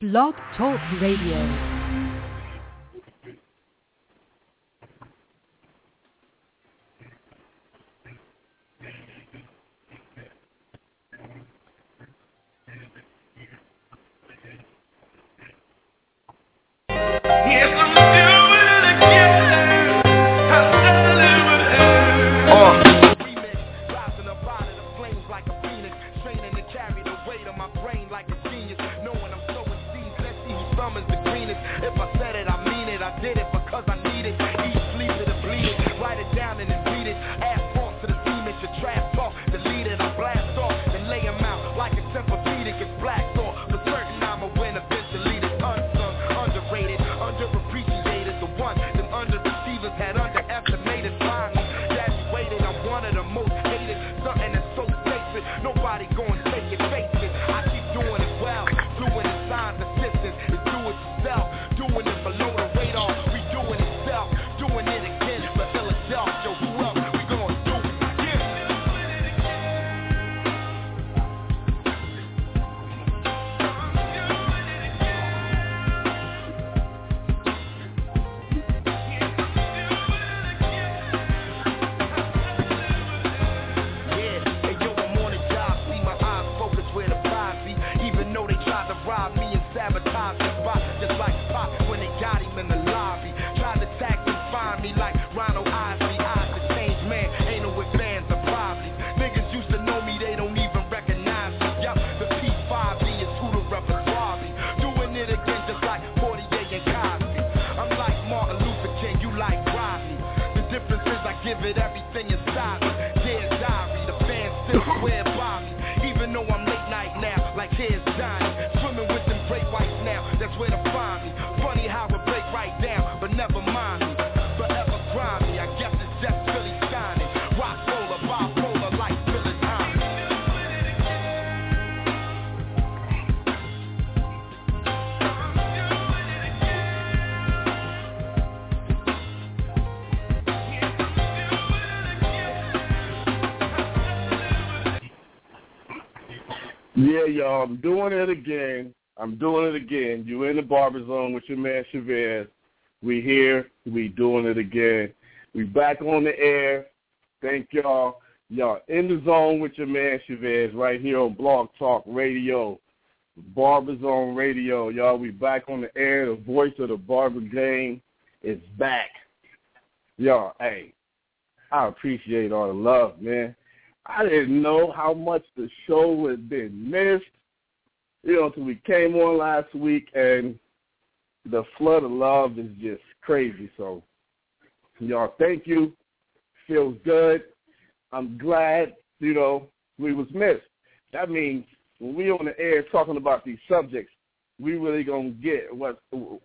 Blog Talk Radio. If I said it, I mean it. I did it because I need it. I'm doing it again. I'm doing it again. You in the barber zone with your man Chavez. We here. We doing it again. We back on the air. Thank y'all. Y'all in the zone with your man Chavez right here on Blog Talk Radio, Barber Zone Radio. Y'all, we back on the air. The voice of the barber game is back. Y'all, hey, I appreciate all the love, man. I didn't know how much the show had been missed, you know, until we came on last week, and the flood of love is just crazy. So, y'all, thank you. Feels good. I'm glad, you know, we was missed. That means when we on the air talking about these subjects, we really gonna get what's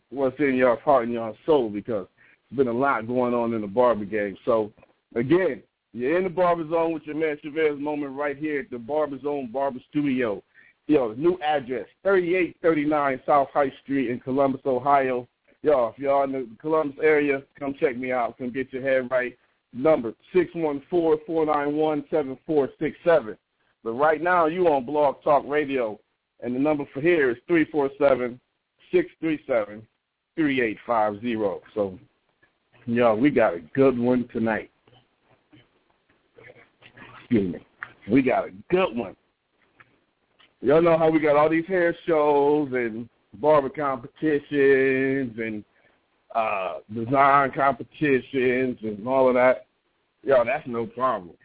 what's in your heart and your soul because there's been a lot going on in the barber game. So, again, you're in the Barber Zone with your man Chavez Moment right here at the Barber Zone Barber Studio. Yo, new address, 3839 South High Street in Columbus, Ohio. Yo, if y'all in the Columbus area, come check me out. Come get your head right. Number, 614-491-7467. But right now, you on Blog Talk Radio, and the number for here is 347-637-3850. So, yo, we got a good one tonight excuse me. We got a good one. Y'all know how we got all these hair shows and barber competitions and uh design competitions and all of that. Yo, that's no problem.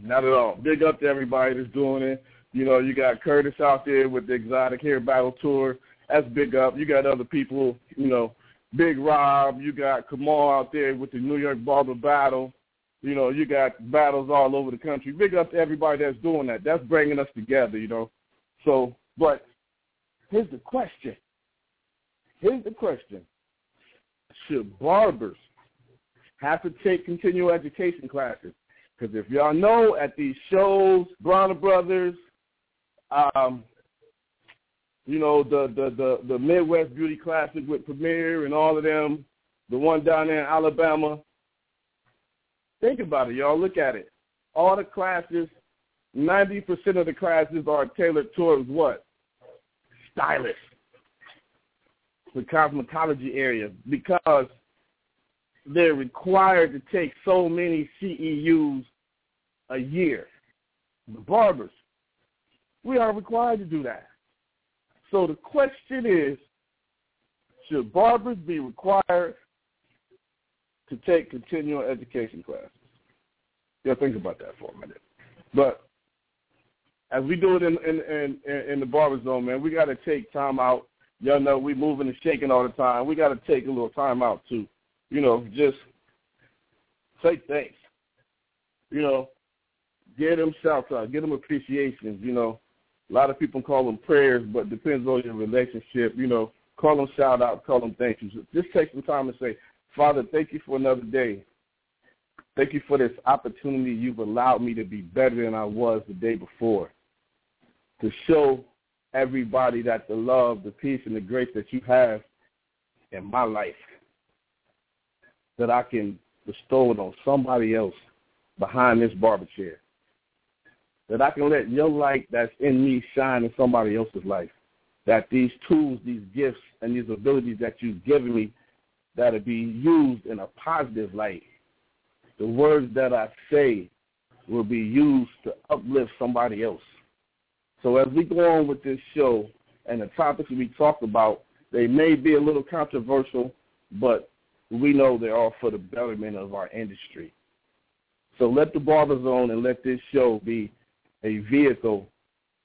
Not at all. Big up to everybody that's doing it. You know, you got Curtis out there with the Exotic Hair Battle Tour. That's big up. You got other people, you know, Big Rob. You got Kamal out there with the New York Barber Battle. You know, you got battles all over the country. Big up to everybody that's doing that. That's bringing us together, you know. So, but here's the question. Here's the question. Should barbers have to take continual education classes? Because if y'all know at these shows, Bronner Brothers, um, you know, the, the, the, the Midwest Beauty Classic with Premier and all of them, the one down there in Alabama, Think about it, y'all. Look at it. All the classes, 90% of the classes are tailored towards what? Stylists. the cosmetology area because they're required to take so many CEUs a year. The barbers, we are required to do that. So the question is, should barbers be required to take continuing education classes? Yeah, think about that for a minute. But as we do it in in in, in the barber zone, man, we got to take time out. Y'all know we moving and shaking all the time. We got to take a little time out to, you know, just say thanks. You know, get them shout out, get them appreciations. You know, a lot of people call them prayers, but depends on your relationship. You know, call them shout out, call them thank yous. Just take some time and say, Father, thank you for another day. Thank you for this opportunity you've allowed me to be better than I was the day before. To show everybody that the love, the peace, and the grace that you have in my life, that I can bestow it on somebody else behind this barber chair. That I can let your light that's in me shine in somebody else's life. That these tools, these gifts, and these abilities that you've given me that'll be used in a positive light. The words that I say will be used to uplift somebody else. So as we go on with this show and the topics we talk about, they may be a little controversial, but we know they're all for the betterment of our industry. So let the Barber Zone and let this show be a vehicle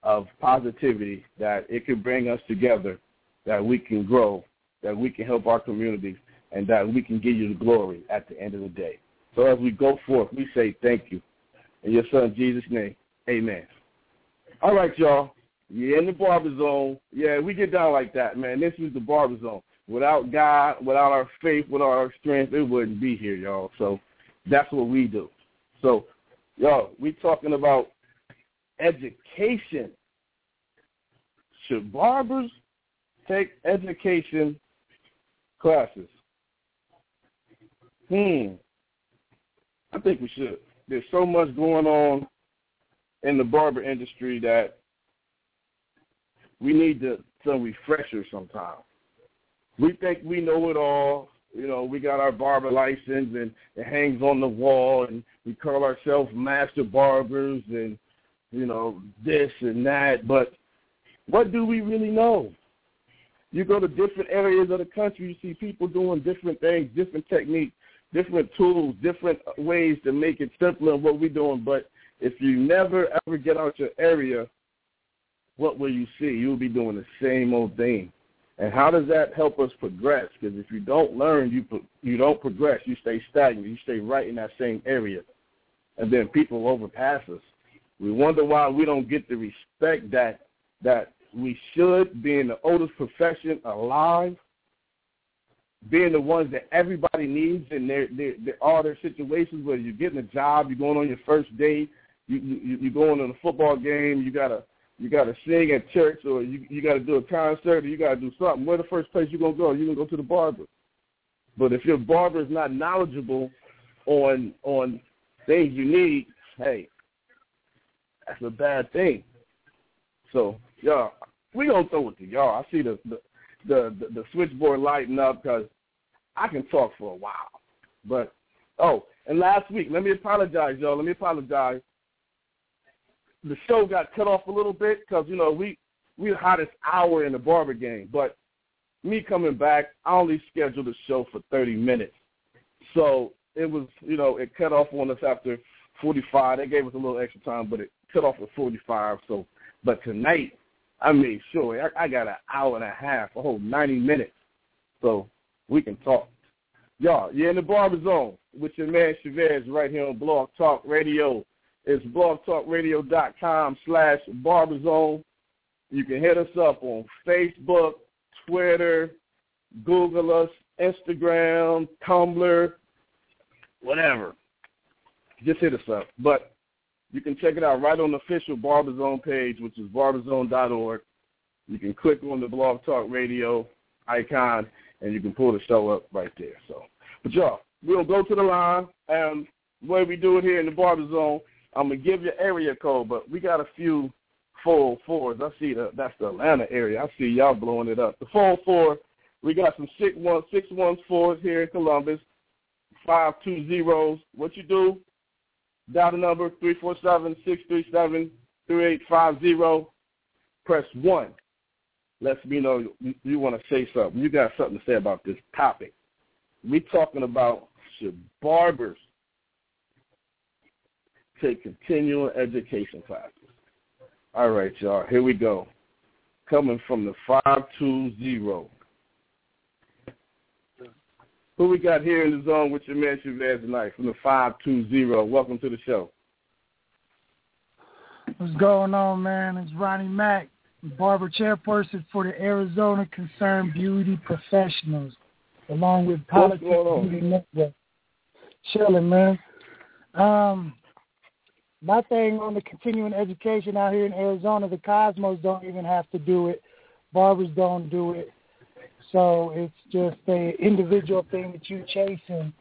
of positivity that it can bring us together, that we can grow, that we can help our communities, and that we can give you the glory at the end of the day. So as we go forth, we say thank you. In your son Jesus' name, amen. All right, y'all. You're in the barber zone. Yeah, we get down like that, man. This is the barber zone. Without God, without our faith, without our strength, it wouldn't be here, y'all. So that's what we do. So, y'all, we talking about education. Should barbers take education classes? Hmm. I think we should. There's so much going on in the barber industry that we need to some refresher sometimes. We think we know it all. You know, we got our barber license and it hangs on the wall and we call ourselves master barbers and, you know, this and that. But what do we really know? You go to different areas of the country, you see people doing different things, different techniques, different tools, different ways to make it simpler in what we're doing. But if you never ever get out your area, what will you see? You'll be doing the same old thing. And how does that help us progress? Because if you don't learn, you you don't progress. You stay stagnant. You stay right in that same area, and then people overpass us. We wonder why we don't get the respect that that we should, being the oldest profession alive, being the ones that everybody needs in their, their, their all their situations. Whether you're getting a job, you're going on your first date, you, you you're going on a football game, you gotta you got to sing at church or you you got to do a concert or you got to do something. Where the first place you're going to go? You're going to go to the barber. But if your barber is not knowledgeable on on things you need, hey, that's a bad thing. So, y'all, we to throw it to y'all. I see the the, the, the, the switchboard lighting up because I can talk for a while. But, oh, and last week, let me apologize, y'all. Let me apologize the show got cut off a little bit because you know we we the hottest hour in the barber game. But me coming back, I only scheduled the show for 30 minutes, so it was you know it cut off on us after 45. They gave us a little extra time, but it cut off at 45. So, but tonight I made sure I, I got an hour and a half, a whole 90 minutes, so we can talk. Y'all, you're in the barber zone with your man Chavez right here on Blog Talk Radio. It's blogtalkradio.com slash barberzone. You can hit us up on Facebook, Twitter, Google us, Instagram, Tumblr, whatever. Just hit us up. But you can check it out right on the official Barberzone page, which is barberzone.org. You can click on the Blog Talk Radio icon, and you can pull the show up right there. So, but y'all, we'll go to the line, and the way we do it here in the Barber Zone, I'm gonna give you area code, but we got a few full. I see the that's the Atlanta area. I see y'all blowing it up. The full four We got some six one six one fours here in Columbus, five two zeros. What you do? Dial the number three four seven six three seven three eight five zero. Press one. Let me know you, you want to say something. You got something to say about this topic. We talking about should barbers take continuing education classes. All right, y'all. Here we go. Coming from the five two zero. Who we got here in the zone with your man Chavez tonight from the 520? Welcome to the show. What's going on, man? It's Ronnie Mack, barber chairperson for the Arizona Concerned Beauty Professionals, along with Politics Beauty Network. Chilling, man. Um, my thing on the continuing education out here in Arizona, the Cosmos don't even have to do it. Barbers don't do it. So it's just a individual thing that you're chasing,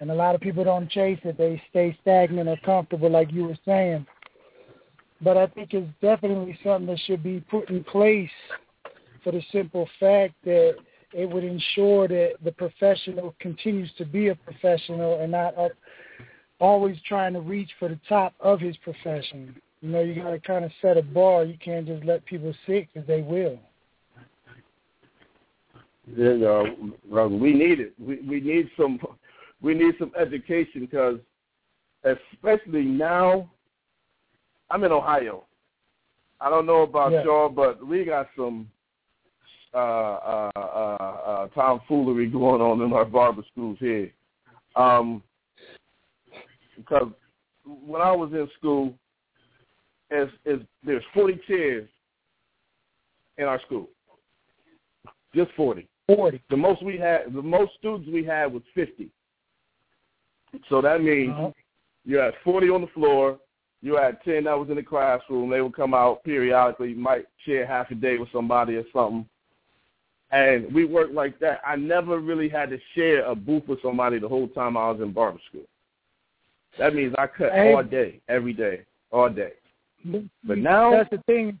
and a lot of people don't chase it. They stay stagnant or comfortable, like you were saying. But I think it's definitely something that should be put in place for the simple fact that it would ensure that the professional continues to be a professional and not up, always trying to reach for the top of his profession. You know, you got to kind of set a bar. You can't just let people sit because they will. You know, we need it. We we need some we need some education because, especially now, I'm in Ohio. I don't know about Yeah. y'all, but we got some uh, uh, uh, uh, tomfoolery going on in our barber schools here. Um, because when I was in school, is is there's 40 chairs in our school, just 40 Forty. the most we had the most students we had was 50 so that means Uh-huh. you had 40 on the floor you had 10 that was in the classroom they would come out periodically you might share half a day with somebody or something and we worked like that i never really had to share a booth with somebody the whole time i was in barber school that means i cut Hey. all day every day all day But now- that's the thing.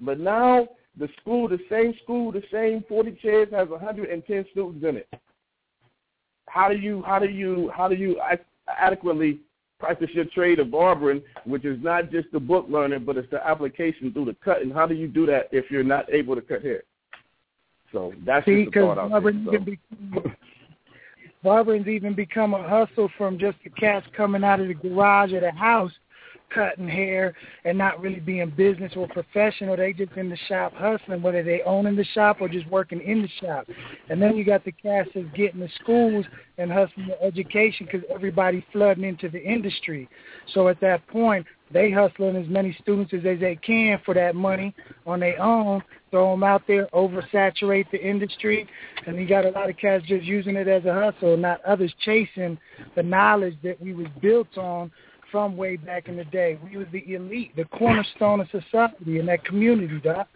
But now the school, the same school, the same forty chairs has one hundred and ten students in it. How do you how do you how do you adequately practice your trade of barbering, which is not just the book learning, but it's the application through the cutting? How do you do that if you're not able to cut hair? So that's See, just because thought out there. barbering, So. become, barbering's even become a hustle from just the cats coming out of the garage or the house cutting hair and not really being business or professional. They just in the shop hustling, whether they own in the shop or just working in the shop. And then you got the that's getting the schools and hustling the education because everybody flooding into the industry. So at that point, they hustling as many students as they can for that money on their own, throw them out there, oversaturate the industry, and you got a lot of cats just using it as a hustle, not others chasing the knowledge that we was built on from way back in the day. We was the elite, the cornerstone of society in that community, doc.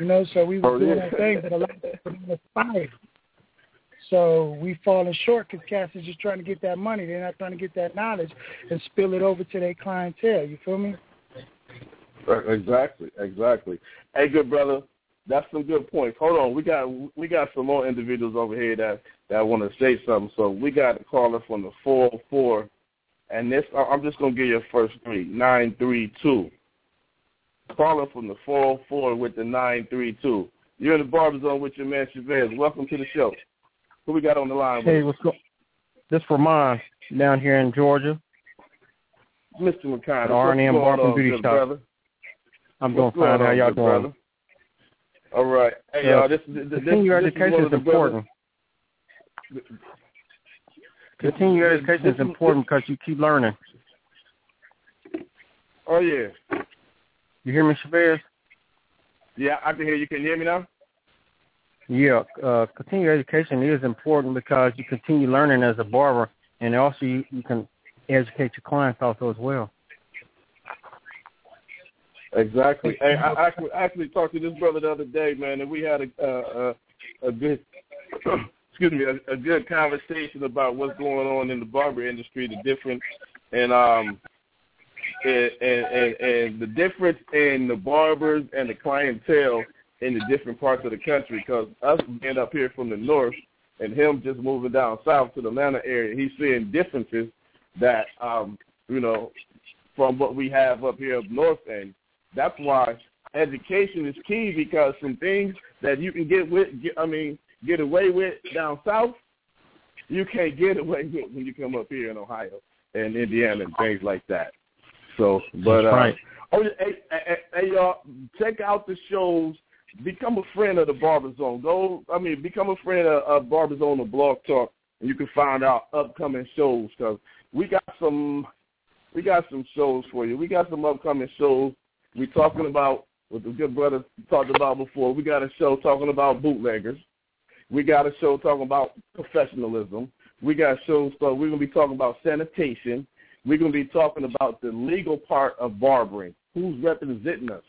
You know, so we was Oh, doing yeah. our thing, but a lot of people didn't aspire. So we falling short because cats is just trying to get that money. They're not trying to get that knowledge and spill it over to their clientele. You feel me? Exactly, exactly. Hey, good brother, that's some good points. Hold on, we got we got some more individuals over here that that want to say something. So we got a caller from the four four, and this I'm just gonna give you a first three nine three two. Caller from the four four with the nine three two. You're in the barber zone with your man Chavez. Welcome to the show. Who we got on the line? Hey, what's go? This Ramon down here in Georgia. Mr. McConnell. R&M What's going Barber Beauty Shop. brother? I'm What's doing fine. going How y'all doing? brother? All right. Hey, Yeah. y'all, this, this, this, this is education one of the brothers- Continuing This- education is important because you keep learning. Oh yeah, You hear me, Chavez? yeah. I can hear you. Can you hear me now? Yeah. Uh, continuing education is important because you continue learning as a barber, and also you, you can educate your clients also as well. Exactly. Hey, I actually actually talked to this brother the other day, man, and we had a a, a, a good excuse me a, a good conversation about what's going on in the barber industry, the difference, and um and and, and, and the difference in the barbers and the clientele in the different parts of the country. Because us being up here from the north and him just moving down south to the Atlanta area, he's seeing differences that um, you know from what we have up here up north, and that's why education is key because some things that you can get with, get, I mean, get away with down south, you can't get away with when you come up here in Ohio and Indiana and things like that. So, but uh, right. oh, hey, hey, hey, y'all, check out the shows. Become a friend of the Barber Zone. Go, I mean, become a friend of, of Barber Zone or Blog Talk, and you can find out upcoming shows because we got some, we got some shows for you. We got some upcoming shows. We're talking about what the good brother talked about before. We got a show talking about bootleggers. We got a show talking about professionalism. We got shows so we're gonna be talking about sanitation. We're gonna be talking about the legal part of barbering. Who's representing us?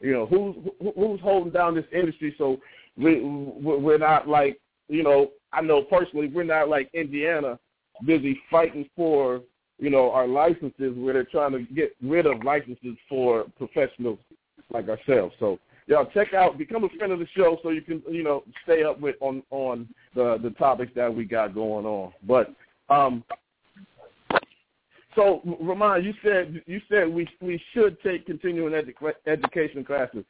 You know, who's who's holding down this industry? So we we're not like you know. I know personally, we're not like Indiana, busy fighting for you know our licenses where they're trying to get rid of licenses for professionals like ourselves. So y'all check out, become a friend of the show, so you can you know stay up with on on the the topics that we got going on. But um, so Ramon, you said you said we we should take continuing edu- education classes.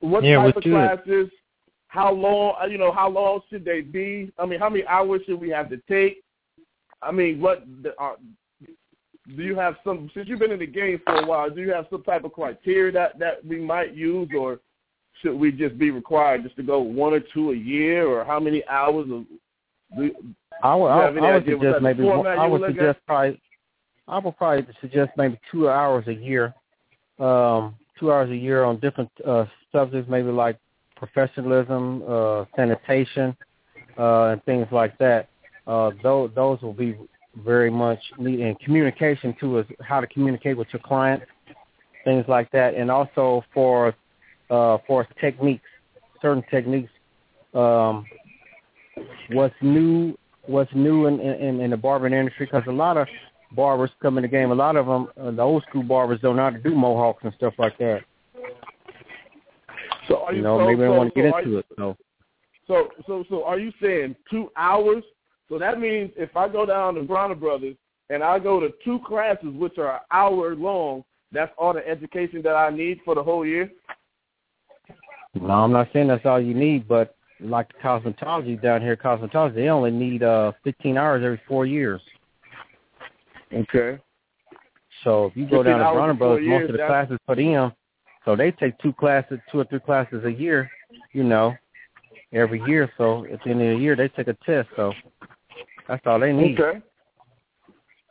What Yeah, type of should. classes? How long? uh, You know, how long should they be? I mean, how many hours should we have to take? I mean, what the, uh, do you have some? Since you've been in the game for a while, do you have some type of criteria that that we might use, or should we just be required just to go one or two a year, or how many hours? Of, do, I would, I, I would suggest maybe one- I would suggest probably I would probably suggest maybe two hours a year, um, two hours a year on different uh, subjects, maybe like professionalism, uh, sanitation, uh, and things like that. Uh, those those will be very much. And communication too is how to communicate with your client, things like that, and also for uh, for techniques, certain techniques. Um, what's new what's new in in, in the barbering industry because a lot of barbers come in the game. A lot of them, uh, the old school barbers, don't know how to do mohawks and stuff like that. so are You you, know, so, maybe so, want to get so are into you- it. So So, so, so, are you saying two hours? So that means if I go down to Bronner Brothers and I go to two classes, which are an hour long, that's all the education that I need for the whole year. no, I'm not saying that's all you need, but like the cosmetology down here, cosmetology, they only need uh 15 hours every four years. Okay. So if you go down to Bronner Brothers, most of the classes for them, so they take two classes, two or three classes a year, you know, every year. So at the end of the year, they take a test. So that's all they need. Okay.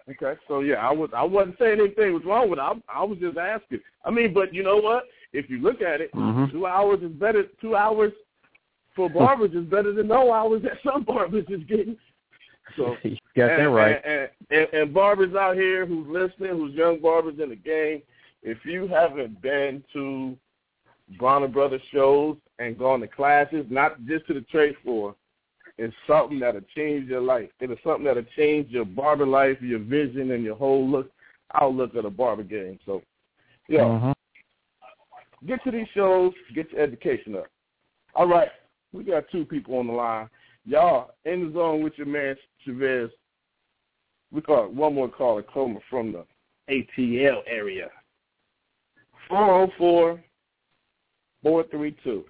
Okay. So yeah, I was I wasn't saying anything was wrong with it. I, I was just asking. I mean, but you know what? If you look at it, Mhm. two hours is better. Two hours for barbers is better than no hours that some barbers is getting. So you got that and, right. And, and, and barbers out here who's listening, who's young barbers in the game, if you haven't been to Bronner Brothers shows and gone to classes, not just to the trade floor, it's something that'll change your life. It is something that'll change your barber life, your vision, and your whole look outlook of the barber game. So, yeah, Mhm. get to these shows, get your education up. All right, we got two people on the line. Y'all in the zone with your man Chavez. We call it one more caller, Coma from the ATL area. 404 432.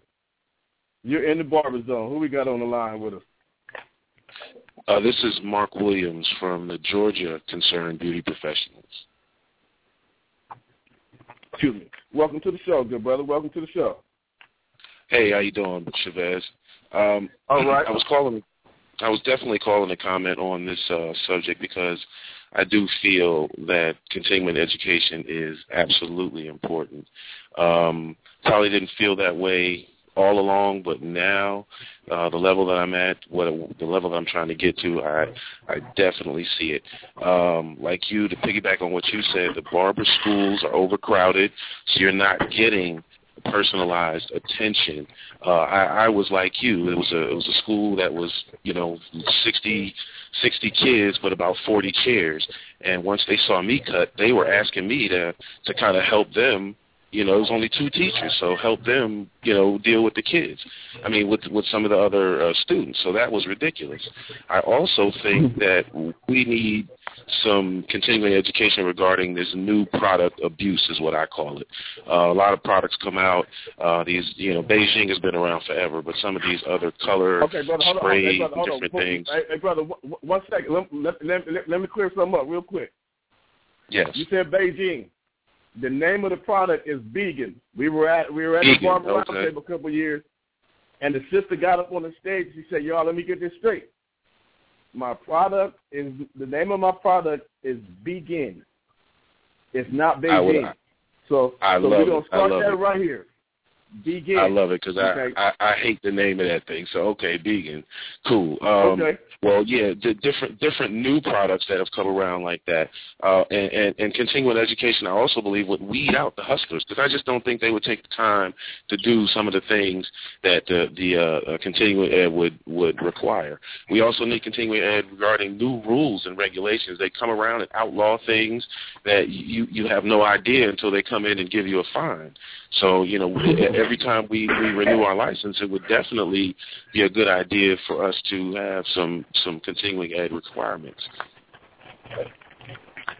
You're in the barber zone. Who we got on the line with us? Uh, this is Mark Williams from the Georgia Concerned Beauty Professionals. Excuse me. Welcome to the show, good brother. Welcome to the show. Hey, how you doing, Chavez? Um, All right. I was calling. I was definitely calling to comment on this uh, subject because I do feel that continuing education is absolutely important. Um, probably didn't feel that way all along, but now uh, the level that I'm at, what the level that I'm trying to get to, I I definitely see it. Um, like you, to piggyback on what you said, the barber schools are overcrowded, so you're not getting personalized attention. Uh, I, I was like you. It was a it was a school that was you know 60, 60 kids, but about 40 chairs. And once they saw me cut, they were asking me to to kind of help them You know, it was only two teachers, so help them, you know, deal with the kids. I mean, with with some of the other uh, students. So that was ridiculous. I also think that we need some continuing education regarding this new product abuse, is what I call it. Uh, a lot of products come out. Uh, these, you know, Beijing has been around forever, but some of these other color Okay, brother, hold on, hey, brother, different on. things. Hey, hey, brother, one- second. Let, let, let, let, let me clear something up real quick. Yes. You said Beijing. The name of the product is Bigen. We were at we were at Vegan, the barber okay. roundtable a couple of years, and the sister got up on the stage. She said, "Y'all, let me get this straight. My product is the name of my product is Bigen. It's not I would- Beijing. so I so love we're gonna start that it. right here. Bigen. I love it because Okay. I, I I hate the name of that thing. So okay, Bigen, cool. Um, okay. Well, yeah, the different different new products that have come around like that, uh, and, and and continuing education, I also believe would weed out the hustlers because I just don't think they would take the time to do some of the things that the the uh, continuing ed would would require. We also need continuing ed regarding new rules and regulations. They come around and outlaw things that you you have no idea until they come in and give you a fine. So you know, every time we we renew our license, it would definitely be a good idea for us to have some some continuing ed requirements.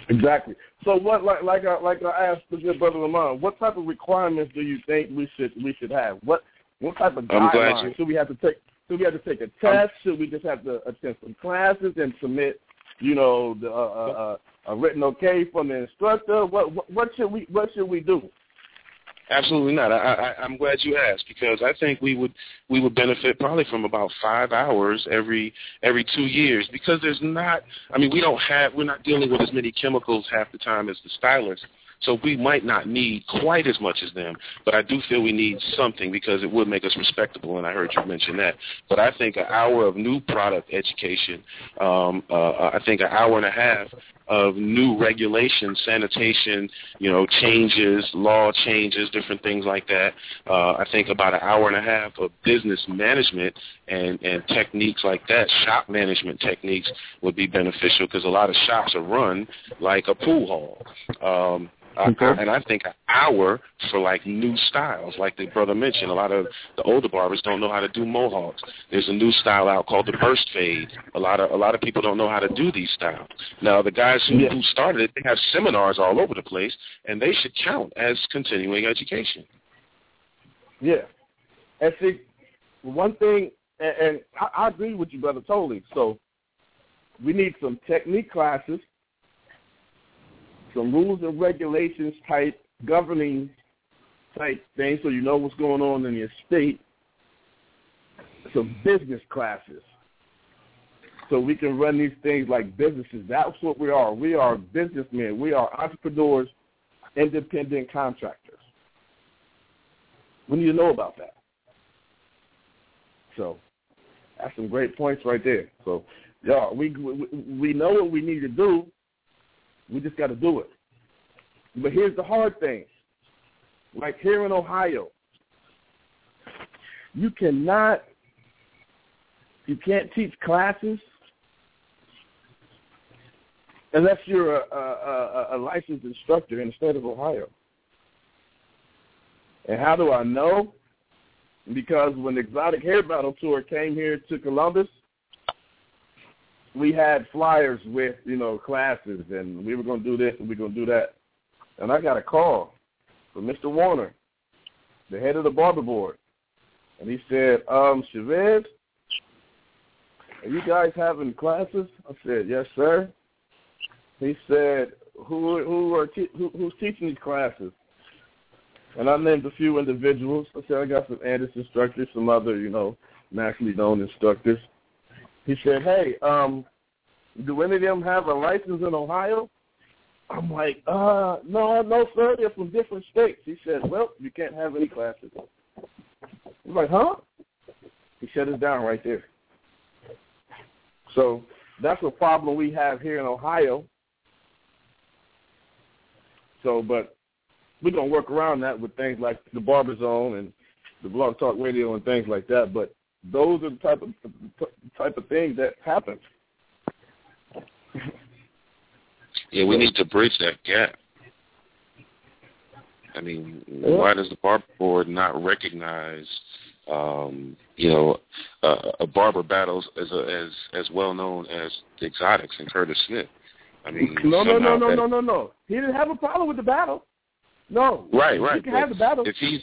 Exactly. So what, like, like I, like I asked the good brother Lamont, what type of requirements do you think we should we should have? What what type of guidelines should we have to take? Should we have to take a test? should we just have to attend some classes and submit, you know, the, uh, uh, uh, a written okay from the instructor? What, what what should we what should we do? Absolutely not. I, I, I'm glad you asked because I think we would we would benefit probably from about five hours every every two years because there's not. I mean, we don't have we're not dealing with as many chemicals half the time as the stylists. So we might not need quite as much as them, but I do feel we need something because it would make us respectable, and I heard you mention that. But I think an hour of new product education, um, uh, I think an hour and a half of new regulations, sanitation, you know, changes, law changes, different things like that. Uh, I think about an hour and a half of business management and, and techniques like that, shop management techniques would be beneficial because a lot of shops are run like a pool hall. Um, Okay. I, and I think an hour for like new styles, like the brother mentioned. A lot of the older barbers don't know how to do mohawks. There's a new style out called the burst fade. A lot of a lot of people don't know how to do these styles. Now the guys who, Yeah. who started it, they have seminars all over the place, and they should count as continuing education. Yeah. And see, one thing, and, and I, I agree with you, brother, totally. So we need some technique classes, some rules and regulations type governing type things so you know what's going on in your state, some business classes. So we can run these things like businesses. That's what we are. We are businessmen. We are entrepreneurs, independent contractors. We need to know about that. So that's some great points right there. So y'all, we we, we know what we need to do. We just got to do it. But here's the hard thing. Like here in Ohio, you cannot, you can't teach classes unless you're a, a, a, licensed instructor in the state of Ohio. And how do I know? Because when the Exotic Hair Battle Tour came here to Columbus, we had flyers with, you know, classes, and we were going to do this and we were going to do that. And I got a call from Mr. Warner, the head of the barber board. And he said, um, Chavez, are you guys having classes? I said, yes, sir. He said, who who are te- who, who's teaching these classes? And I named a few individuals. I said I got some Anderson instructors, some other, you know, nationally known instructors. He said, Hey, um, do any of them have a license in Ohio? I'm like, uh, no, no, sir. They're from different states. He said, Well, you can't have any classes. I'm like, huh? He shut us down right there. So that's a problem we have here in Ohio. So, but we're gonna work around that with things like the Barber Zone and the Blog Talk Radio and things like that. But those are the type of type of things that happen. Yeah, we need to bridge that gap. I mean, yeah. why does the barber board not recognize, um, you know, uh, a barber battles as a, as as well known as the Exotics and Curtis Smith? I mean, no, no, no, no, that, no, no, no. He didn't have a problem with the battle. No, right, right. He can have the battle. If he's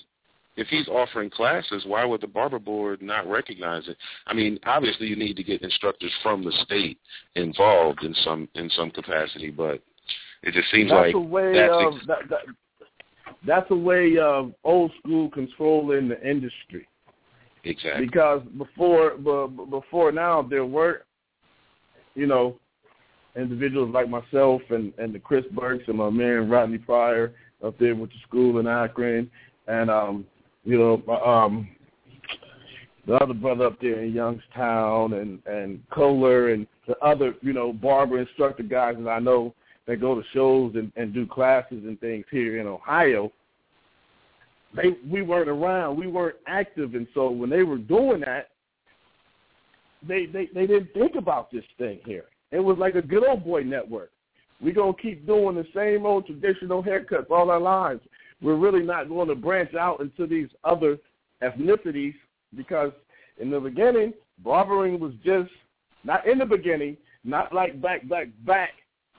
if he's offering classes, why would the barber board not recognize it? I mean, obviously you need to get instructors from the state involved in some in some capacity, but it just seems that's like a way that's of ex- that, that, that's a way of old school controlling the industry. Exactly. Because before before now there were, you know, individuals like myself and and the Chris Burks and my man Rodney Pryor up there with the school in Akron, and um, you know, um, the other brother up there in Youngstown and and Kohler and the other you know barber instructor guys that I know that go to shows and, and do classes and things here in Ohio. They we weren't around, we weren't active, and so when they were doing that, they they they didn't think about this thing here. It was like a good old boy network. We're gonna keep doing the same old traditional haircuts all our lives. We're really not going to branch out into these other ethnicities because in the beginning, barbering was just not in the beginning, not like back, back, back,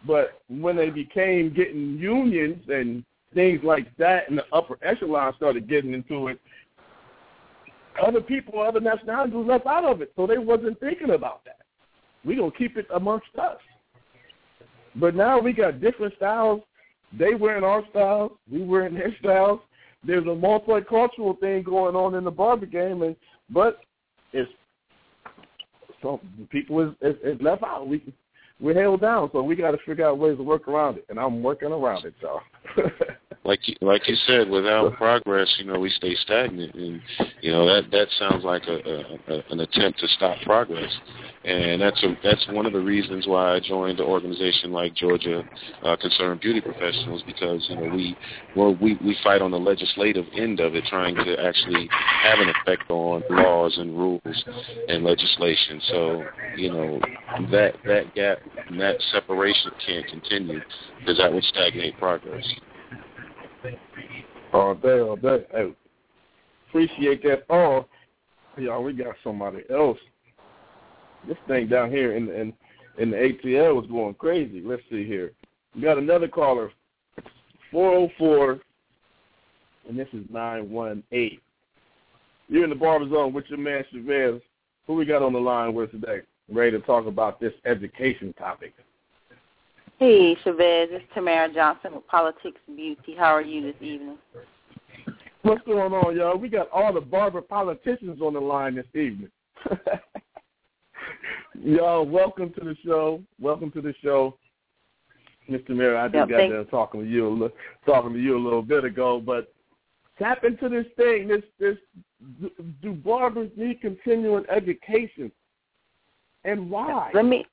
but when they became getting unions and things like that, and the upper echelon started getting into it, other people, other nationalities left out of it, so they wasn't thinking about that. We're gonna keep it amongst us. But now we got different styles they wearing our styles, we wearing their styles. There's a multicultural thing going on in the barber game, and but it's so people is, is, is left out. We we're held down, so we got to figure out ways to work around it, and I'm working around it, y'all. like you, like you said, without progress, you know, we stay stagnant, and you know that that sounds like a, a, a an attempt to stop progress, and that's a that's one of the reasons why I joined an organization like Georgia uh, Concerned Beauty Professionals because you know we well we we fight on the legislative end of it, trying to actually have an effect on laws and rules and legislation. So you know that that gap and that separation can't continue because that would stagnate progress. All day, all day. Hey, appreciate that. Oh, y'all, we got somebody else. This thing down here in in in the ATL was going crazy. Let's see here. We got another caller, four zero four, and this is nine one eight. You're in the barber zone with your man Chavez. Who we got on the line with today? Ready to talk about this education topic. Hey, Chavez. It's Tamara Johnson with Politics Beauty. How are you this evening? What's going on, y'all? We got all the barber politicians on the line this evening. y'all, welcome to the show. Welcome to the show. Mr. Mayor, I just Yep, got there talking to you a little, talking to you a little bit ago, but tap into this thing. This this do- barbers need continuing education, and why? Let me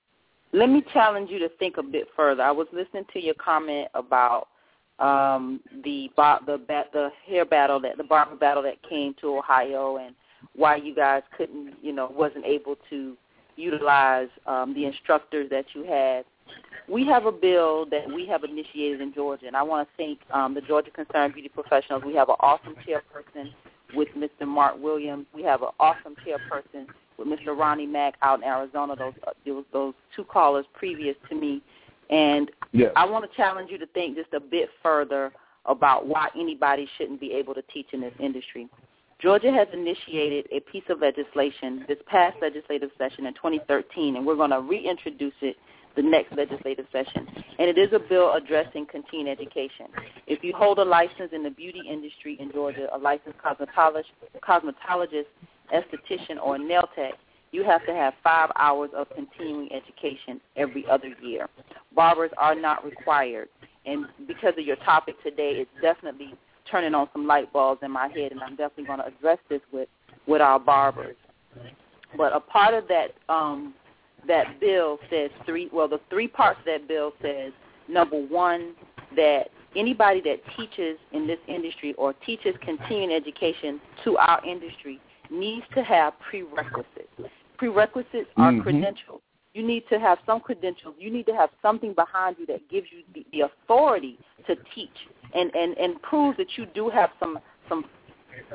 let me challenge you to think a bit further. I was listening to your comment about um, the the the hair battle that the barber battle that came to Ohio and why you guys couldn't you know wasn't able to utilize um, the instructors that you had. We have a bill that we have initiated in Georgia, and I want to thank um, the Georgia Concerned Beauty Professionals. We have an awesome chairperson with Mr. Mark Williams. We have an awesome chairperson with Mr. Ronnie Mack out in Arizona. Those uh, those, those two callers previous to me, and Yes. I want to challenge you to think just a bit further about why anybody shouldn't be able to teach in this industry. Georgia has initiated a piece of legislation this past legislative session in 2013, and we're going to reintroduce it the next legislative session. And it is a bill addressing continuing education. If you hold a license in the beauty industry in Georgia, a licensed cosmetologist, cosmetologist esthetician, or nail tech, you have to have five hours of continuing education every other year. Barbers are not required. And because of your topic today, it's definitely turning on some light bulbs in my head, and I'm definitely going to address this with, with our barbers. But a part of that um, that bill says three. Well, the three parts of that bill says number one that anybody that teaches in this industry or teaches continuing education to our industry needs to have prerequisites. Prerequisites are Mhm. credentials. You need to have some credentials. You need to have something behind you that gives you the, the authority to teach and and and proves that you do have some some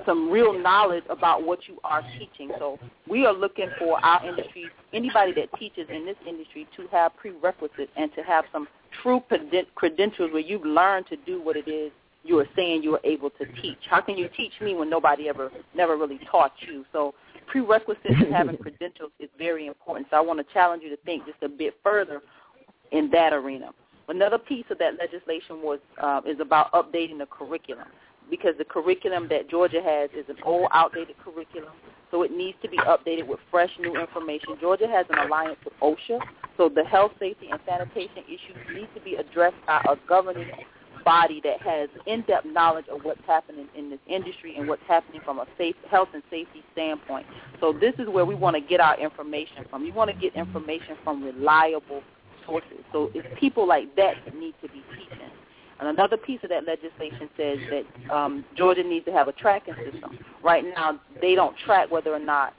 some real knowledge about what you are teaching. So we are looking for our industry, anybody that teaches in this industry, to have prerequisites and to have some true credentials where you've learned to do what it is you are saying you are able to teach. How can you teach me when nobody ever never really taught you? So prerequisites and having credentials is very important. So I want to challenge you to think just a bit further in that arena. Another piece of that legislation was uh, is about updating the curriculum because the curriculum that Georgia has is an old, outdated curriculum, so it needs to be updated with fresh, new information. Georgia has an alliance with OSHA, so the health, safety, and sanitation issues need to be addressed by a governing body that has in-depth knowledge of what's happening in this industry and what's happening from a safe health and safety standpoint. So this is where we want to get our information from. We want to get information from reliable sources. So it's people like that that need to be teaching. And another piece of that legislation says that um, Georgia needs to have a tracking system. Right now, they don't track whether or not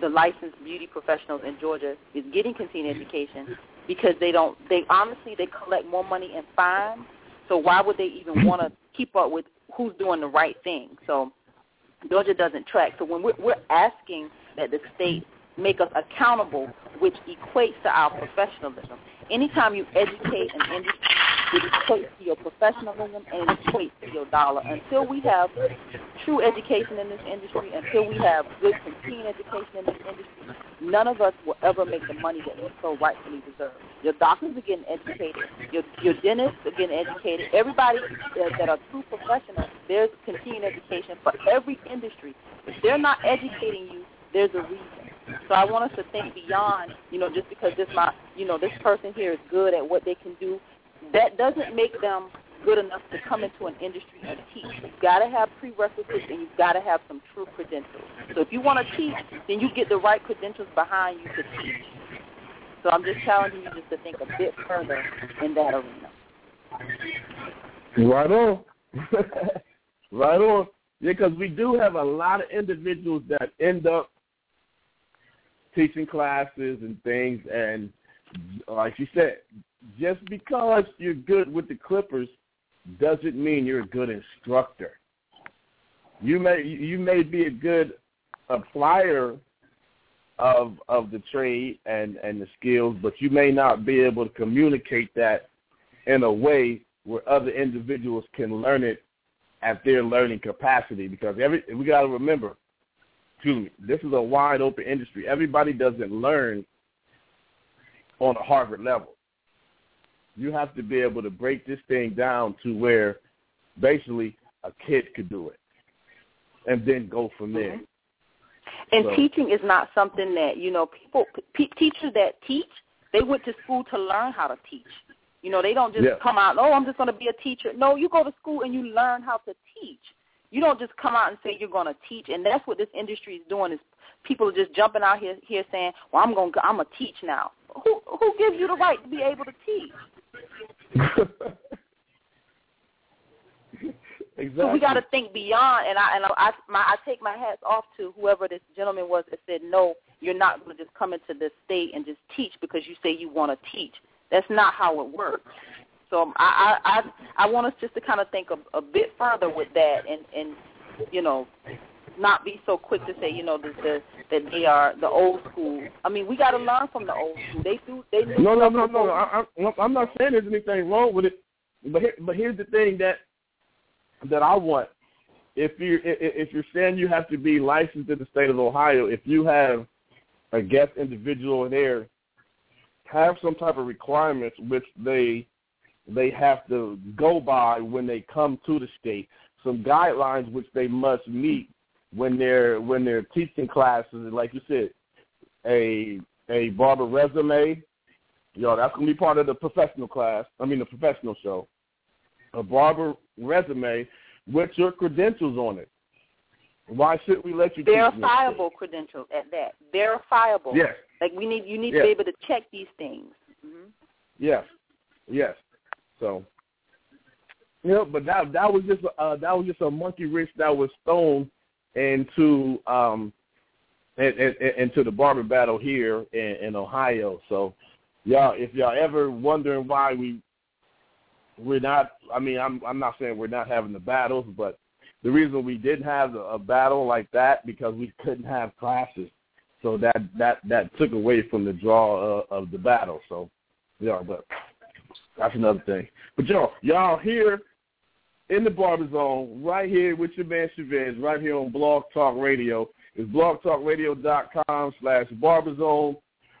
the licensed beauty professionals in Georgia is getting continuing education because they don't. They honestly they collect more money in fines. So why would they even want to keep up with who's doing the right thing? So Georgia doesn't track. So when we're, we're asking that the state make us accountable, which equates to our professionalism. Anytime you educate an industry it equates to your professionalism and it equates to your dollar. Until we have true education in this industry, until we have good continuing education in this industry, none of us will ever make the money that we so rightfully deserve. Your doctors are getting educated. Your, your dentists are getting educated. Everybody that, that are true professionals, there's continuing education for every industry. If they're not educating you, there's a reason. So I want us to think beyond, you know, just because this my, you know, this person here is good at what they can do that doesn't make them good enough to come into an industry and teach. You've got to have prerequisites and you've got to have some true credentials. So if you want to teach, then you get the right credentials behind you to teach. So I'm just challenging you just to think a bit further in that arena. Right on. right on. Yeah, because we do have a lot of individuals that end up teaching classes and things, and like you said, just because you're good with the Clippers doesn't mean you're a good instructor. You may you may be a good applier of of the trade and and the skills, but you may not be able to communicate that in a way where other individuals can learn it at their learning capacity. Because every we got to remember, excuse me, this is a wide open industry. Everybody doesn't learn on a Harvard level you have to be able to break this thing down to where basically a kid could do it and then go from there. Mm-hmm. And So- teaching is not something that, you know, people, pe teachers that teach, they went to school to learn how to teach. You know, they don't just Yeah. come out, oh, I'm just going to be a teacher. No, you go to school and you learn how to teach. You don't just come out and say you're going to teach. And that's what this industry is doing is people are just jumping out here here saying, well, I'm going to I'm to teach now. Who who gives you the right to be able to teach? exactly. So we got to think beyond, and I and I my, I take my hats off to whoever this gentleman was that said no, you're not going to just come into this state and just teach because you say you want to teach. That's not how it works. So um, I I I, I want us just to kind of think a, a bit further with that, and and you know not be so quick to say you know the, the that they are the old school. I mean we got to learn from the old school. They do they knew No, no, stuff no, no. I, I, I'm not saying there's anything wrong with it, but here, but here's the thing that that I want. If you if if you're saying you have to be licensed in the state of Ohio, if you have a guest individual in there, have some type of requirements which they they have to go by when they come to the state. Some guidelines which they must meet when they're when they're teaching classes. Like you said, a a barber resume, Yo, that's gonna be part of the professional class. I mean, the professional show. A barber resume with your credentials on it. Why should we let you verifiable credentials at that. Verifiable. Yes, Like we need you need Yes. to be able to check these things. hmm yes, yes. So, you know, but that that was just uh, that was just a monkey wrench that was thrown into um in, in, into the barber battle here in, in Ohio. So, y'all, if y'all ever wondering why we we're not. I mean, I'm I'm not saying we're not having the battles, but the reason we didn't have a battle like that because we couldn't have classes, so that that that took away from the draw uh, of the battle. So, yeah, but that's another thing. But y'all, y'all here in the Barber Zone, right here with your man Chavez, right here on Blog Talk Radio. It's blogtalkradio.com slash barberzone,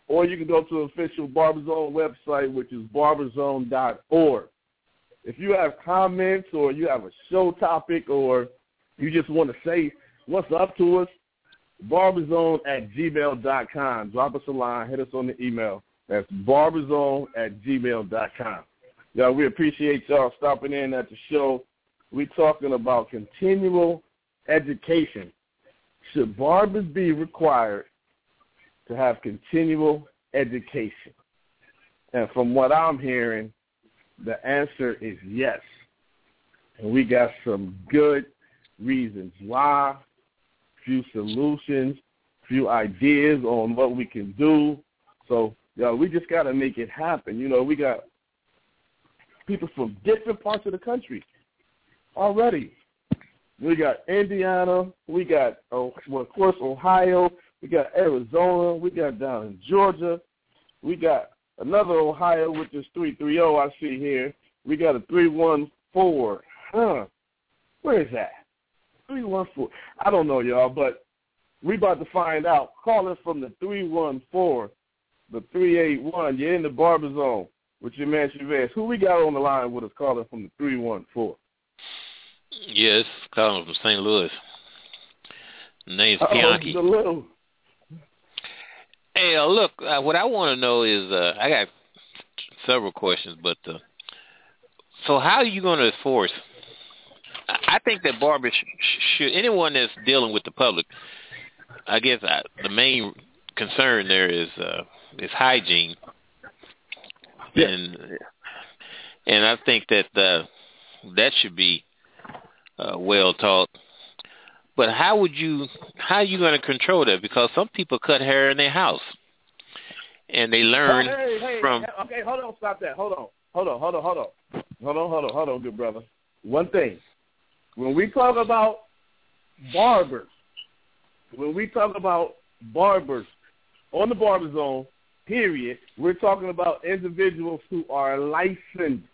or you can go to the official Barberzone website, which is barberzone.org. If you have comments or you have a show topic or you just want to say what's up to us, barberzone at gmail.com. Drop us a line. Hit us on the email. That's barberzone at gmail.com. Y'all, we appreciate y'all stopping in at the show. We're talking about continual education. Should barbers be required to have continual education? And from what I'm hearing, the answer is yes. And we got some good reasons why, few solutions, few ideas on what we can do. So, yo, we just got to make it happen. You know, we got people from different parts of the country already. We got Indiana. We got, oh, well, of course, Ohio. We got Arizona. We got down in Georgia. We got another Ohio, which is 330 I see here. We got a 314. Huh. Where is that? 314. I don't know, y'all, but we about to find out. Calling from the 314, the 381. You're in the barber zone with your man Chavez. Who we got on the line with us calling from the 314? Yes, calling from St. Louis. name's Oh, Bianchi. little. Hey, uh, look, uh, what I want to know is, uh, I got several questions, but uh, so how are you going to enforce? I I think that barbers sh- should anyone that's dealing with the public. I guess I, the main concern there is uh, is hygiene, Yeah. and and I think that uh, that should be uh, well taught. But how would you how are you going to control that? Because some people cut hair in their house, and they learn hey, hey, from. okay, hold on, stop that. Hold on, hold on, hold on, hold on, hold on, hold on, hold on, good brother. One thing, when we talk about barbers, when we talk about barbers on the barber zone, period, we're talking about individuals who are licensed.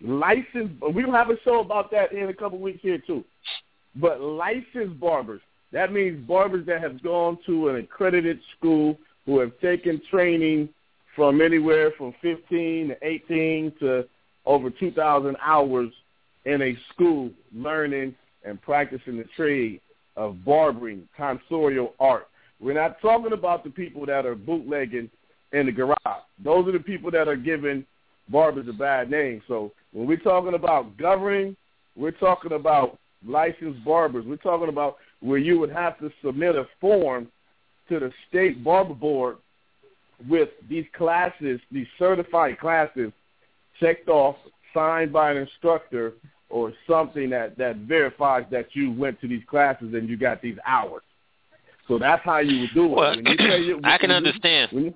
Licensed. We will have a show about that in a couple weeks here too. But licensed barbers, that means barbers that have gone to an accredited school who have taken training from anywhere from 15 to 18 to over 2,000 hours in a school learning and practicing the trade of barbering, tonsorial art. We're not talking about the people that are bootlegging in the garage. Those are the people that are giving barbers a bad name. So when we're talking about governing, we're talking about licensed barbers. We're talking about where you would have to submit a form to the state barber board with these classes, these certified classes, checked off, signed by an instructor or something that, that verifies that you went to these classes and you got these hours. So that's how you would do it. Well, you you- I can understand. you-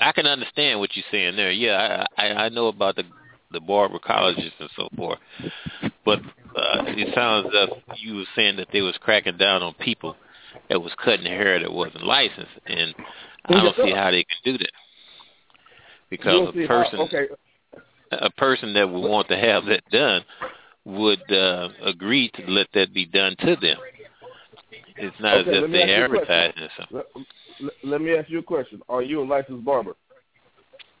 I can understand what you're saying there. Yeah, I I, I know about the the barber colleges and so forth, but uh, it sounds as if you were saying that they was cracking down on people that was cutting hair that wasn't licensed, and I don't see how they can do that because a see how- person okay, a person that would want to have that done would uh, agree to let that be done to them. It's not Okay, as if they advertising or something. let, let- me ask you a question. Are you a licensed barber?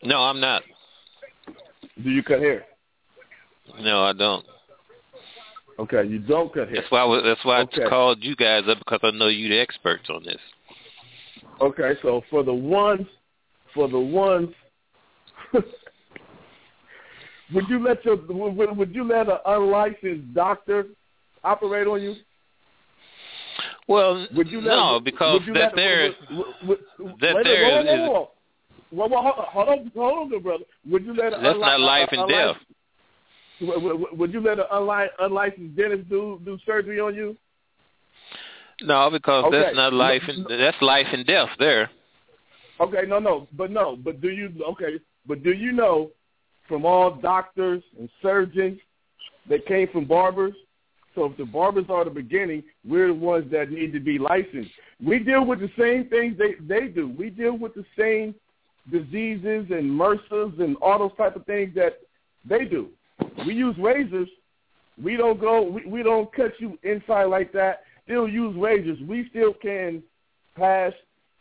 No, I'm not. Do you cut hair? No, I don't. Okay, you don't cut hair. That's why I that's why Okay. I called you guys up because I know you're the experts on this. Okay, so for the ones, for the ones, would you let your would, would you let an unlicensed doctor operate on you? Well, Would you let no, because would you that let, there, would, would, would, that wait there is- hold on, hold on. Well, well, hold on, hold on, hold on, good brother. Would you let that's unli- not life and death. Would, you let an unli- unlicensed dentist do do surgery on you? No, because Okay. that's not life and that's life and death there. Okay, no, no, but no, but do you? Okay, but do you know from all doctors and surgeons. They came from barbers. So if the barbers are the beginning, we're the ones that need to be licensed. We deal with the same things they, they do. We deal with the same diseases and MRSAs and all those type of things that they do. We use razors. We don't go. We, we don't cut you inside like that. Still use razors. We still can pass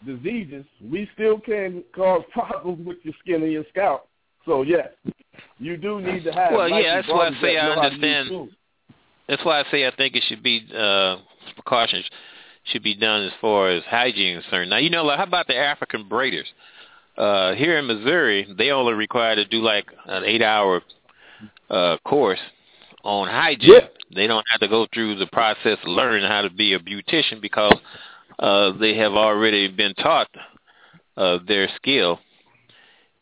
diseases. We still can cause problems with your skin and your scalp. So yes, you do need to have. Well, yeah, that's why I say I know how to use understand. That's why I say I think it should be uh, precautions should be done as far as hygiene is concerned. Now, you know, like how about the African braiders? Uh, here in Missouri, they only require to do like an eight-hour uh, course on hygiene. Yeah. They don't have to go through the process of learning how to be a beautician because uh, they have already been taught uh, their skill.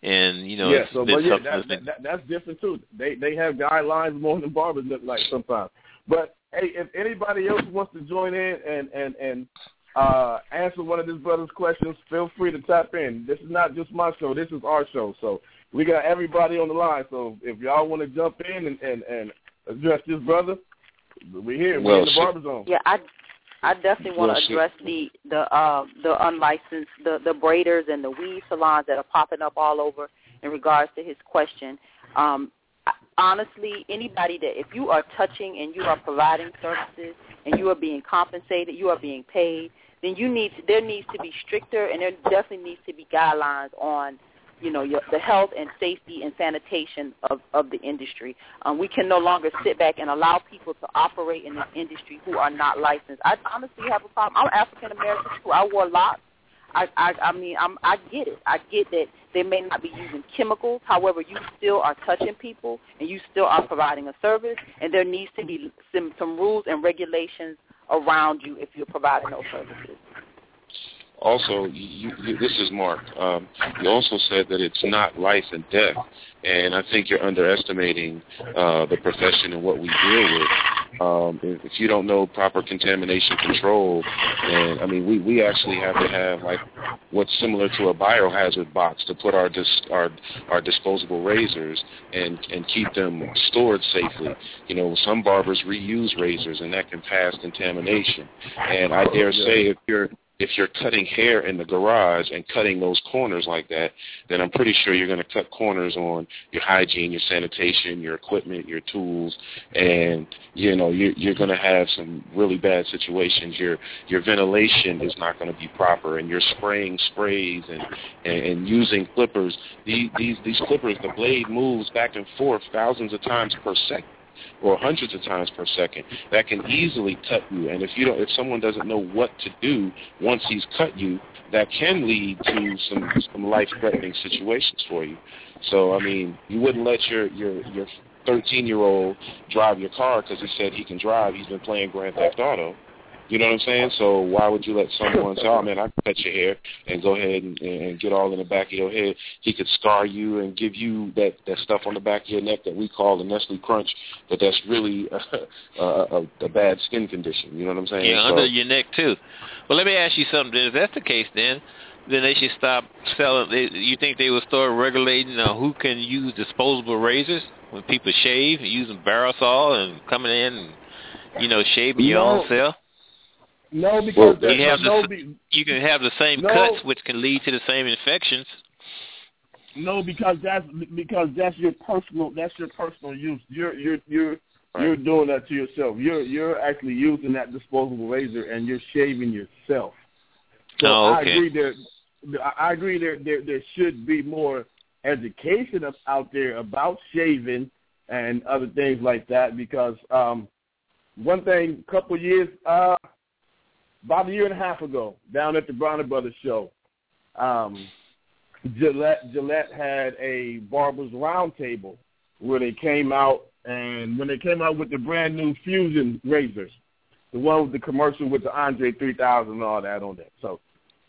And you know, yeah, so but yeah, that, that's that, that's different too. They they have guidelines more than barbers look like sometimes. But hey, if anybody else wants to join in and and and uh, answer one of this brother's questions, feel free to tap in. This is not just my show. This is our show. So we got everybody on the line. So if y'all want to jump in and and, and address this brother, we're here. We're Well, in the barber zone. Yeah, I I definitely want to address the the uh, the unlicensed the the braiders and the weave salons that are popping up all over in regards to his question. Um, I- honestly, anybody that if you are touching and you are providing services and you are being compensated, you are being paid, then you need to, there needs to be stricter and there definitely needs to be guidelines on you know your, the health and safety and sanitation of of the industry. Um, we can no longer sit back and allow people to operate in this industry who are not licensed. I honestly have a problem. I'm African American too. I wore locks. I, I I mean I'm I get it. I get that they may not be using chemicals. However, you still are touching people and you still are providing a service. And there needs to be some some rules and regulations around you if you're providing those services. Also, you, you, this is Mark. Um, you also said that it's not life and death, and I think you're underestimating uh, the profession and what we deal with. Um, if, if you don't know proper contamination control, and I mean, we, we actually have to have like what's similar to a biohazard box to put our dis, our our disposable razors and and keep them stored safely. You know, some barbers reuse razors, and that can pass contamination. And I dare say, if you're if you're cutting hair in the garage and cutting those corners like that, then I'm pretty sure you're going to cut corners on your hygiene, your sanitation, your equipment, your tools, and you know you're, you're going to have some really bad situations. Your your ventilation is not going to be proper, and you're spraying sprays and, and and using clippers. These these these clippers, the blade moves back and forth thousands of times per second or hundreds of times per second that can easily cut you. And if you don't if someone doesn't know what to do once he's cut you that can lead to some some life threatening situations for you. So i mean you wouldn't let your your your 13 year old drive your car because he said he can drive. He's been playing grand theft auto you know what I'm saying? So why would you let someone say, "Oh man, I can cut your hair and go ahead and, and get all in the back of your head"? He could scar you and give you that that stuff on the back of your neck that we call the Nestle Crunch, but that's really a, a, a, a bad skin condition. You know what I'm saying? Yeah, so, under your neck too. Well, let me ask you something. If that's the case, then then they should stop selling. They, you think they will start regulating uh, who can use disposable razors when people shave, using Barbasol and coming in and you know shaving your own self? No, because You have no, the, be, you can have the same No. cuts, which can lead to the same infections. no, because that's because that's your personal that's your personal use. You're you're you're you're doing that to yourself. You're you're actually using that disposable razor and you're shaving yourself. So Oh, I agree there. I agree there, there there should be more education up- out there about shaving and other things like that because um one thing a couple years uh about a year and a half ago down at the Bronner Brothers show um Gillette Gillette had a barbers roundtable where they came out and when they came out with the brand new Fusion razors, the one with the commercial with the Andre 3000 and all that on there. So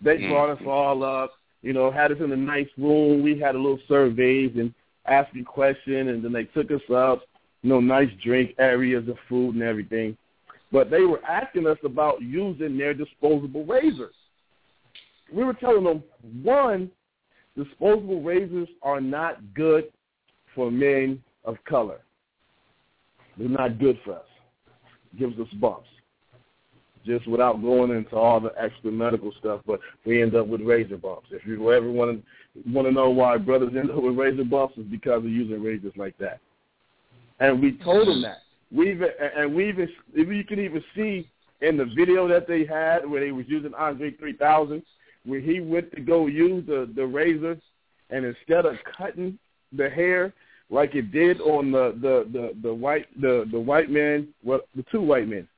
they Mm. brought us all up, you know, had us in a nice room. We had a little surveys and asking questions, and then they took us up, you know, nice drink areas of food and everything. But they were asking us about using their disposable razors. We were telling them, one, disposable razors are not good for men of color. They're not good for us. gives us bumps. Just without going into all the extra medical stuff, but we end up with razor bumps. If you ever want to want to know why brothers end up with razor bumps, it's because of using razors like that. And we told them that. We even and we even you can even see in the video that they had where they was using Andre 3000, where he went to go use the the razor, and instead of cutting the hair like it did on the the the, the white the the white man, well the two white men,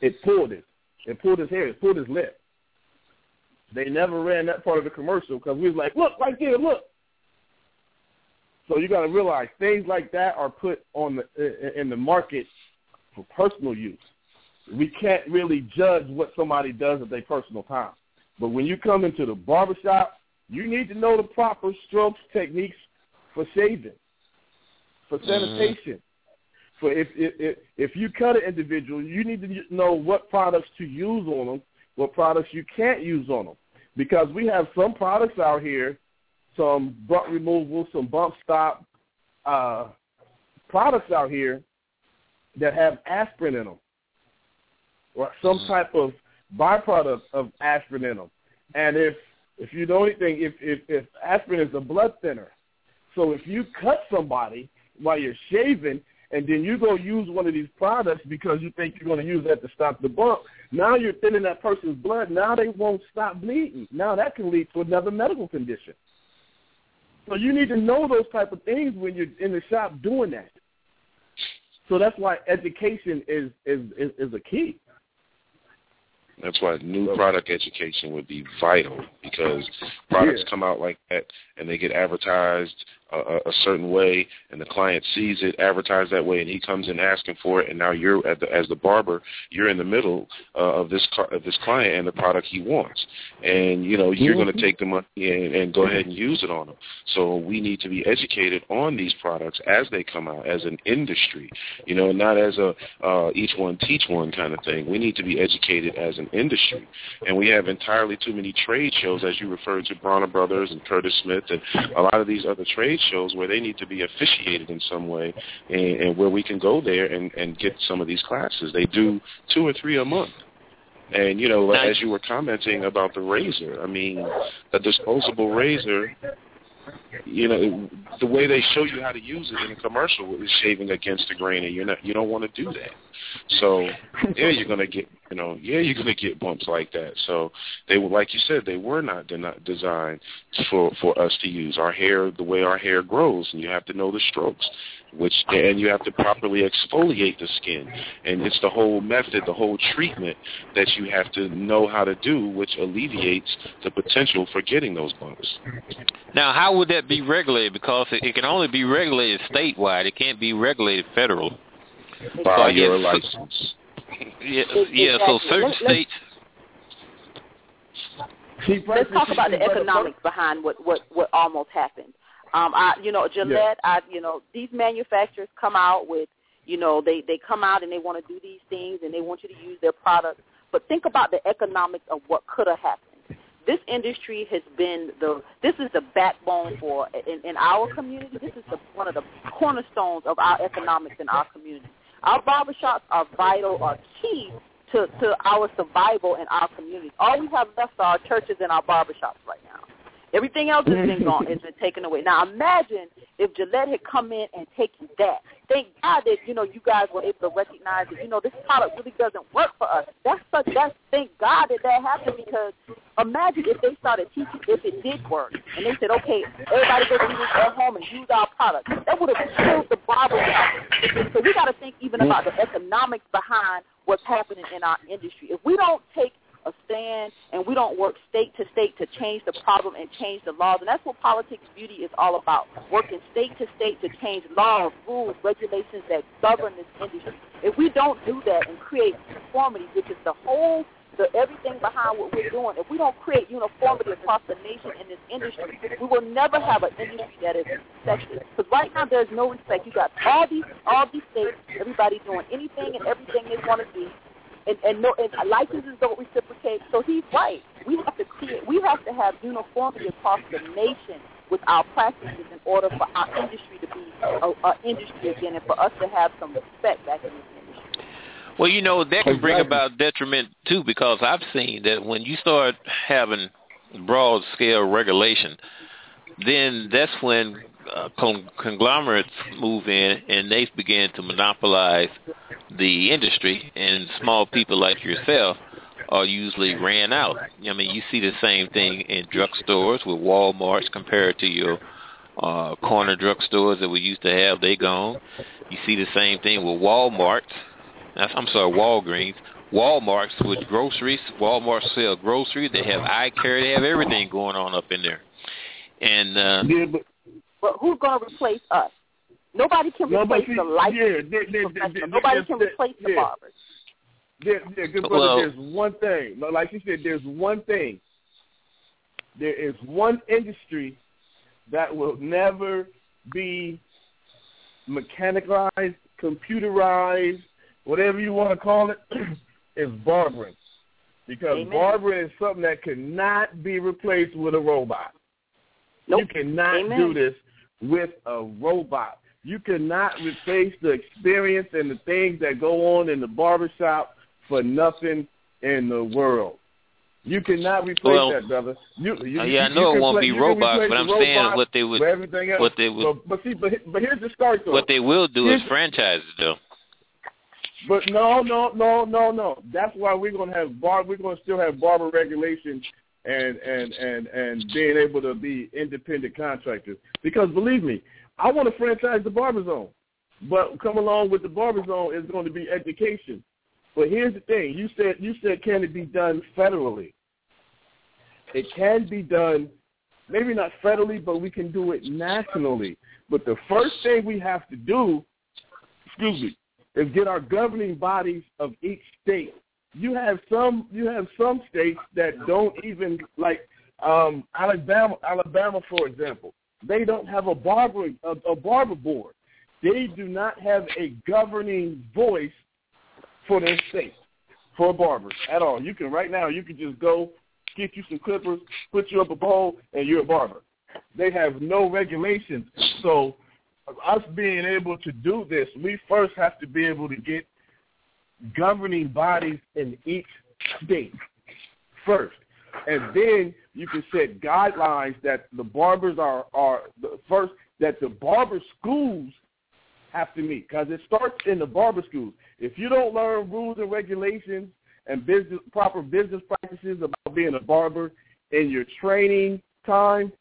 it pulled it. It pulled his hair. It pulled his lip. They never ran that part of the commercial because we was like, look right there, look. So you got to realize things like that are put on the in the market for personal use. We can't really judge what somebody does at their personal time. But when you come into the barbershop, you need to know the proper strokes techniques for shaving, for sanitation. Mm-hmm. For if, if if you cut an individual, you need to know what products to use on them, what products you can't use on them, because we have some products out here some bump removal, some bump stop uh, products out here that have aspirin in them or some mm. type of byproduct of aspirin in them. And if if you know anything, if, if, if aspirin is a blood thinner, so if you cut somebody while you're shaving and then you go use one of these products because you think you're going to use that to stop the bump, now you're thinning that person's blood. Now they won't stop bleeding. Now that can lead to another medical condition. So you need to know those type of things when you're in the shop doing that. So that's why education is is is, is a key. That's why new product education would be vital because products yeah. come out like that and they get advertised a, a certain way, and the client sees it advertised that way, and he comes in asking for it, and now you're at the, as the barber, you're in the middle uh, of this of this client and the product he wants, and you know you're mm-hmm. going to take the money and, and go ahead and use it on him. So we need to be educated on these products as they come out as an industry, you know, not as a uh, each one teach one kind of thing. We need to be educated as an industry, and we have entirely too many trade shows, as you referred to Bronner Brothers and Curtis Smith and a lot of these other trade shows where they need to be officiated in some way and, and where we can go there and, and get some of these classes. They do two or three a month. And, you know, as you were commenting about the razor, I mean, a disposable razor you know the way they show you how to use it in a commercial is shaving against the grain and you're not you don't want to do that. So yeah you're to get you know yeah you're to get bumps like that. So they were like you said they were not de- designed for for us to use. Our hair the way our hair grows and you have to know the strokes which and you have to properly exfoliate the skin. And it's the whole method the whole treatment that you have to know how to do which alleviates the potential for getting those bumps. Now how would that be regulated? Because it, it can only be regulated statewide. It can't be regulated federal. By so your license. Yeah yeah so certain states Let's talk about the economics behind what what what almost happened. Um, I, you know, Gillette, yeah. I, you know, these manufacturers come out with, you know, they they come out and they want to do these things and they want you to use their products. But think about the economics of what could have happened. This industry has been the this is the backbone for in, in our community. This is the, one of the cornerstones of our economics in our community. Our barbershops are vital, are key to, to our survival in our community. All we have left are our churches and our barbershops right. Everything else has been gone, has been taken away. Now imagine if Gillette had come in and taken that. Thank God that you know you guys were able to recognize that you know this product really doesn't work for us. That's such. That's thank God that that happened because imagine if they started teaching if it did work and they said okay everybody go do this at home and use our product. That would have killed the barber So we got to think even about the economics behind what's happening in our industry. If we don't take a stand and we don't work state to state to change the problem and change the laws. And that's what politics beauty is all about, working state to state to change laws, rules, regulations that govern this industry. If we don't do that and create uniformity, which is the whole the everything behind what we're doing, if we don't create uniformity across the nation in this industry, we will never have an industry that is respected. Because right now there's no respect. You got all these all these states, everybody doing anything and everything they want to do, and, and no and licenses don't reciprocate. So he's right. We have to create. We have to have uniformity across the nation with our practices in order for our industry to be an industry again and for us to have some respect back in this industry. Well, you know that can bring about detriment too, because I've seen that when you start having broad scale regulation, then that's when uh, con- conglomerates move in and they begin to monopolize the industry, and small people like yourself are usually ran out. I mean, you see the same thing in drugstores with Walmart's compared to your uh, corner drugstores that we used to have. They gone. You see the same thing with Walmart's. I'm sorry, Walgreens. Walmart's with groceries. Walmart sell groceries. They have eye care. They have everything going on up in there. And uh, yeah, but, but who's going to replace us? Nobody can replace nobody, the life yeah, they, they, they, Nobody can replace the yeah. barbers. Yeah, yeah, good brother. Well- there's one thing, like you said, there's one thing. There is one industry that will never be mechanicalized, computerized, whatever you want to call it, is barbering. Because Amen. barbering is something that cannot be replaced with a robot. Nope. You cannot Amen. do this with a robot. You cannot replace the experience and the things that go on in the barbershop for nothing in the world. You cannot replace Well, that, brother. You, you, uh, yeah, I know it won't play- be you robots, but I'm saying what they would- everything else. what they would- But, but see, but, but here's the start though. what they will do is Here's- franchises, though. But no, no, no, no, no. That's why we're gonna have bar. We're gonna still have barber regulations and and and and being able to be independent contractors. Because believe me, I want to franchise the barber zone, but come along with the barber zone is going to be education. But here's the thing: you said you said can it be done federally? It can be done, maybe not federally, but we can do it nationally. But the first thing we have to do, excuse me, is get our governing bodies of each state. You have some you have some states that don't even like um Alabama Alabama for example. They don't have a barber a, a barber board. They do not have a governing voice for their state for barbers at all. You can right now you can just go get you some clippers, put you up a bowl, and you're a barber. They have no regulations. So us being able to do this, we first have to be able to get governing bodies in each state first. And then you can set guidelines that the barbers are, are the first, that the barber schools have to meet because it starts in the barber schools. If you don't learn rules and regulations and business proper business practices about being a barber in your training time,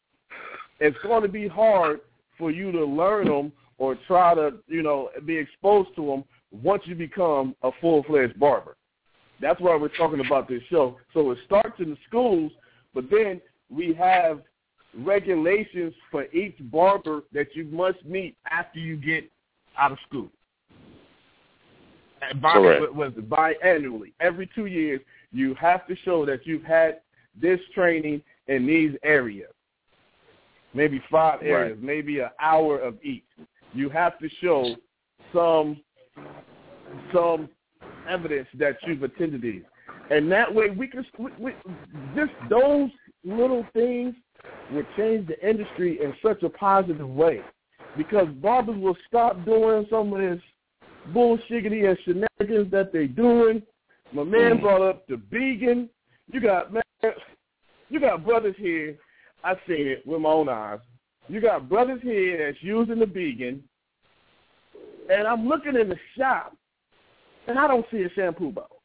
it's going to be hard for you to learn them or try to, you know, be exposed to them once you become a full-fledged barber. That's why we're talking about this show. So it starts in the schools, but then we have regulations for each barber that you must meet after you get out of school. And Correct. was biannually. Every two years, you have to show that you've had this training in these areas. Maybe five Right. areas, maybe an hour of each. You have to show some some evidence that you've attended these, and that way we can we, we, just those little things will change the industry in such a positive way, because barbers will stop doing some of this bullshiggity and shenanigans that they're doing. My man mm. brought up the Bigen. You got man, you got brothers here. I seen it with my own eyes. You got brothers here that's using the Bigen, and I'm looking in the shop, and I don't see a shampoo bowl.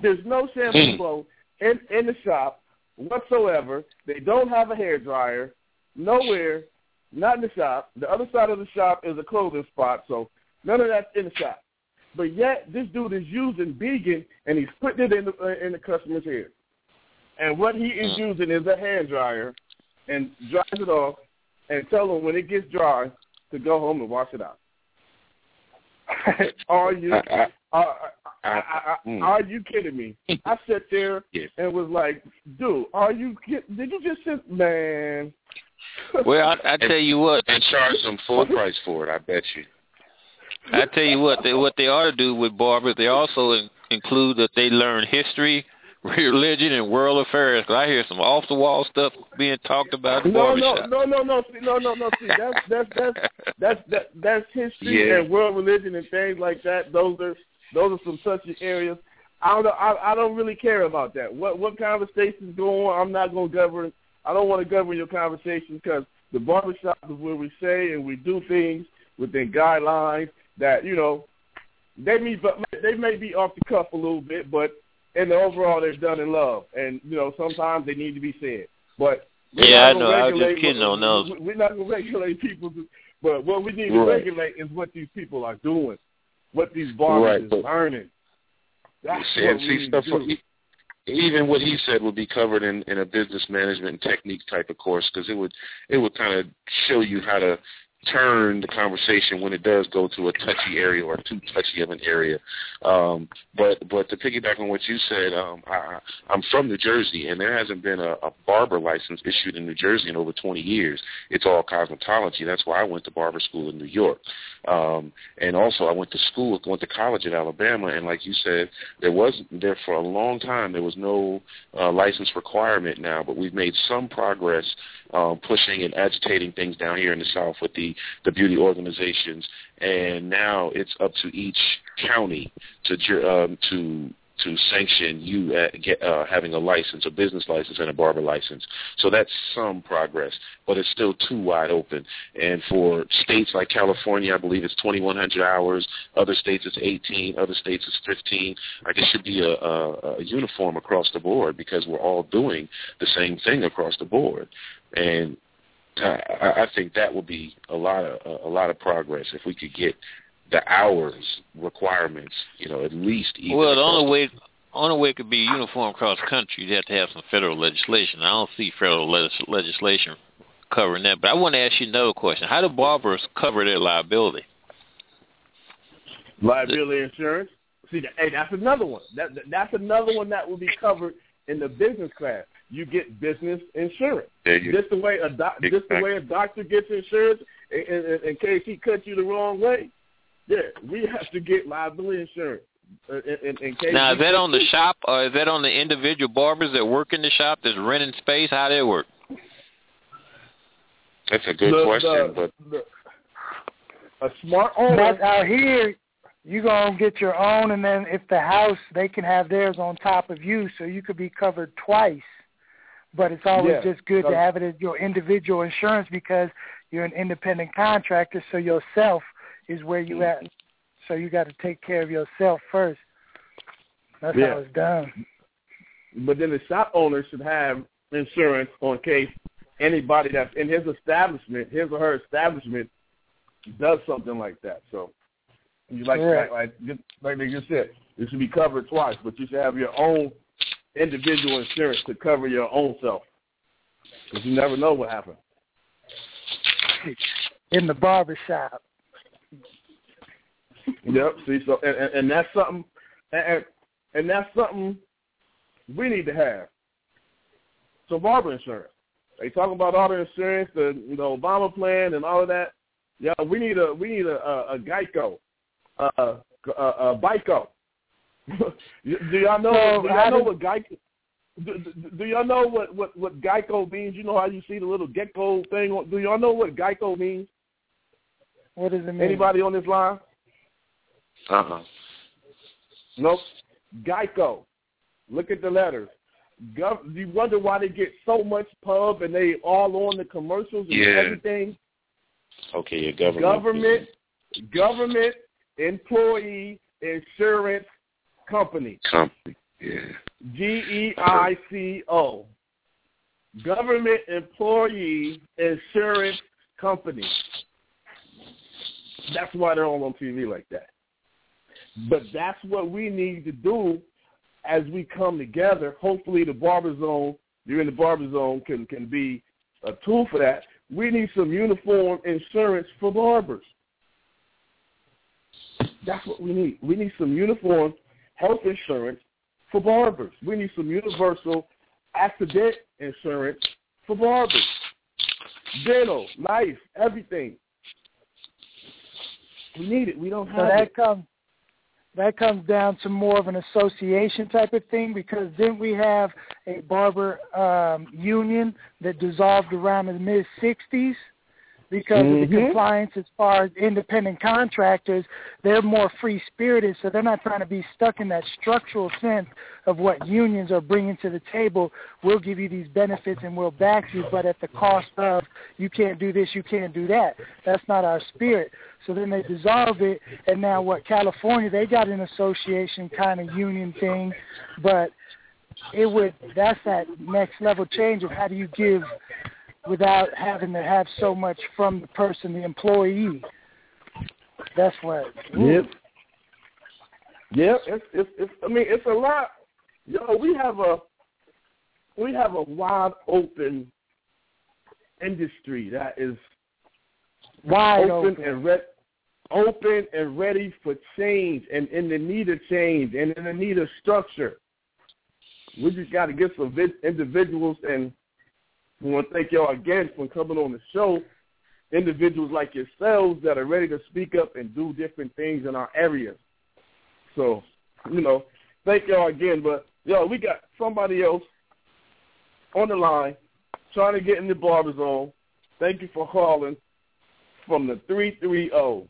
There's no shampoo bowl in in the shop whatsoever. They don't have a hair dryer nowhere, not in the shop. The other side of the shop is a clothing spot, so none of that's in the shop. But yet this dude is using Bigen, and he's putting it in the uh, in the customer's hair. And what he is Mm. using is a hand dryer, and dries it off, and tell him when it gets dry to go home and wash it out. are you I, I, are, I, I, I, Mm. are you kidding me? I sat there Yes. and was like, "Dude, are you? kid- Did you just sit, man?" Well, I, I tell you what, and charge them full price for it. I bet you. I tell you what, they, what they ought to do with barbers, they also in, include that they learn history, religion and world affairs. Cause I hear some off the wall stuff being talked about in No, no, no, no, no, see, no, no, no. See, that's that's that's that's that, that's history Yeah. and world religion and things like that. Those are those are some touchy areas. I don't know. I, I don't really care about that. What what conversations go on? I'm not going to govern. I don't want to govern your conversations because the barbershop is where we say and we do things within guidelines that you know they may but they may be off the cuff a little bit, but in the overall they're done in love, and you know sometimes they need to be said. But Yeah, I know. I was just kidding what- on those. we- We're not going to regulate people, but what we need to Right. regulate is what these people are doing, what these barbers Right, is but- learning. That's see, what and we see need stuff. to do. Even what he said would be covered in, in a business management and techniques type of course because it would it would kind of show you how to turn the conversation when it does go to a touchy area or too touchy of an area. Um, but but to piggyback on what you said, um, I, I'm from New Jersey, and there hasn't been a, a barber license issued in New Jersey in over 20 years. It's all cosmetology. That's why I went to barber school in New York, um, and also I went to school, went to college at Alabama, and like you said, there was there for a long time there was no uh, license requirement now, but we've made some progress um, pushing and agitating things down here in the South with the the beauty organizations, and now it's up to each county to um, to to sanction you at get, uh, having a license, a business license, and a barber license. So that's some progress, but it's still too wide open. And for states like California, I believe it's 2,100 hours. Other states it's 18. Other states it's 15. Like it should be a, a, a uniform across the board because we're all doing the same thing across the board. And I, I think that would be a lot of a, a lot of progress if we could get the hours requirements, you know, at least even Well, the only way only way it could be uniform across the country, you'd have to have some federal legislation. I don't see federal legis- legislation covering that. But I want to ask you another question: How do barbers cover their liability? Liability insurance. See, hey, that's another one. That, that that's another one that will be covered in the business class. You get business insurance. There you Just the way a doc, just the way a doctor gets insurance in, in, in case he cuts you the wrong way. Yeah, we have to get liability insurance. uh, In, in, in case Now, is we that on the shop, or is that on the individual barbers that work in the shop that's renting space? How they work? That's a good The- question, the- but the- a smart owner. But out here, you gonna get your own, and then if the house, they can have theirs on top of you, so you could be covered twice. But it's always Yeah. just good to Um, have it as your individual insurance because you're an independent contractor, so yourself is where you at. So you got to take care of yourself first. That's Yeah. how it's done. But then the shop owner should have insurance on case anybody that's in his establishment, his or her establishment, does something like that. So, you like Correct. like like, like they just said, it should be covered twice, but you should have your own individual insurance to cover your own self, because you never know what happened. In the barber shop. Yep. See, so and, and, and that's something, and and that's something we need to have. So barber insurance. They talk about auto insurance, the you know Obama plan, and all of that. Yeah, we need a we need a a, a Geico, uh, a, a, a Bico. do y'all know? So, do y'all know what Geico? Do, do, do y'all know what, what what Geico means? You know how you see the little gecko thing? Do y'all know what Geico means? What does it mean? Anybody on this line? uh-uh. Nope. Geico. Look at the letters. Gov- you wonder why they get so much pub and they all on the commercials and Yeah. everything. Okay, your government. Government, government employee insurance company. company. Yeah. G E I C O. Government employee insurance company. That's why they're all on TV like that. But that's what we need to do as we come together. Hopefully, the barber zone, you're in the barber zone, can can be a tool for that. We need some uniform insurance for barbers. That's what we need. We need some uniform health insurance for barbers. We need some universal accident insurance for barbers. Dental, life, everything. We need it. We don't have So that it. comes that comes down to more of an association type of thing because then we have a barber um, union that dissolved around the mid 60s because mm-hmm. of the compliance as far as independent contractors. They're more free spirited, so they're not trying to be stuck in that structural sense of what unions are bringing to the table. We'll give you these benefits and we'll back you, but at the cost of you can't do this, you can't do that. That's not our spirit. So then they dissolve it, and now what? California, they got an association kind of union thing, but it would that's that next level change of how do you give without having to have so much from the person, the employee. That's what. Ooh. Yep. Yep. It's, it's it's. I mean, it's a lot. Yo, we have a we have a wide open industry that is wide open, open. and re- open and ready for change and in the need of change and in the need of structure. We just got to get some individuals and we want to thank y'all again for coming on the show. Individuals like yourselves that are ready to speak up and do different things in our areas. So, you know, thank y'all again. But, yo, we got somebody else on the line trying to get in the barber zone. Thank you for calling from the 330.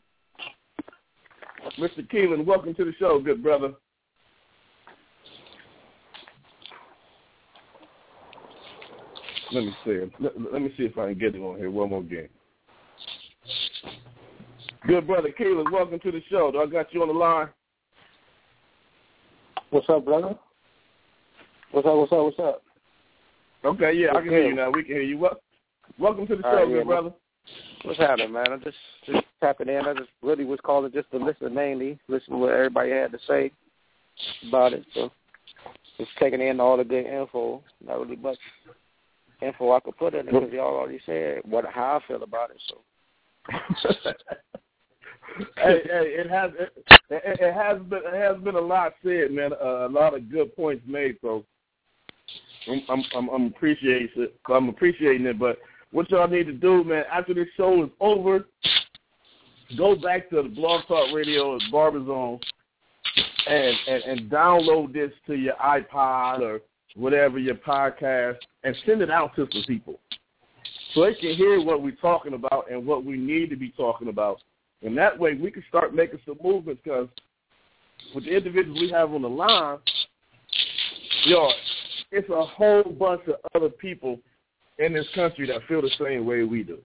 Mr. Keelan, welcome to the show, good brother. Let me see. Let, let me see if I can get it on here one more game. Good brother Keelan, welcome to the show. Do I got you on the line? What's up, brother? What's up? What's up? What's up? Okay, yeah, I can hear you now. We can hear you. Well, welcome to the show, right, good brother. What's happening, man? I'm just just tapping in. I just really was calling just to listen mainly, listen to what everybody had to say about it. So just taking in all the good info. Not really much info I could put in it because y'all already said what how I feel about it. So. hey, hey, it has it, it has been it has been a lot said, man. Uh, a lot of good points made. So I'm I'm I'm, I'm appreciating it. I'm appreciating it. But what y'all need to do, man, after this show is over, go back to the Blog Talk Radio at Barber Zone and, and and download this to your iPod or whatever your podcast and send it out to some people so they can hear what we're talking about and what we need to be talking about. And that way we can start making some movements because with the individuals we have on the line, yo, it's a whole bunch of other people in this country that feel the same way we do.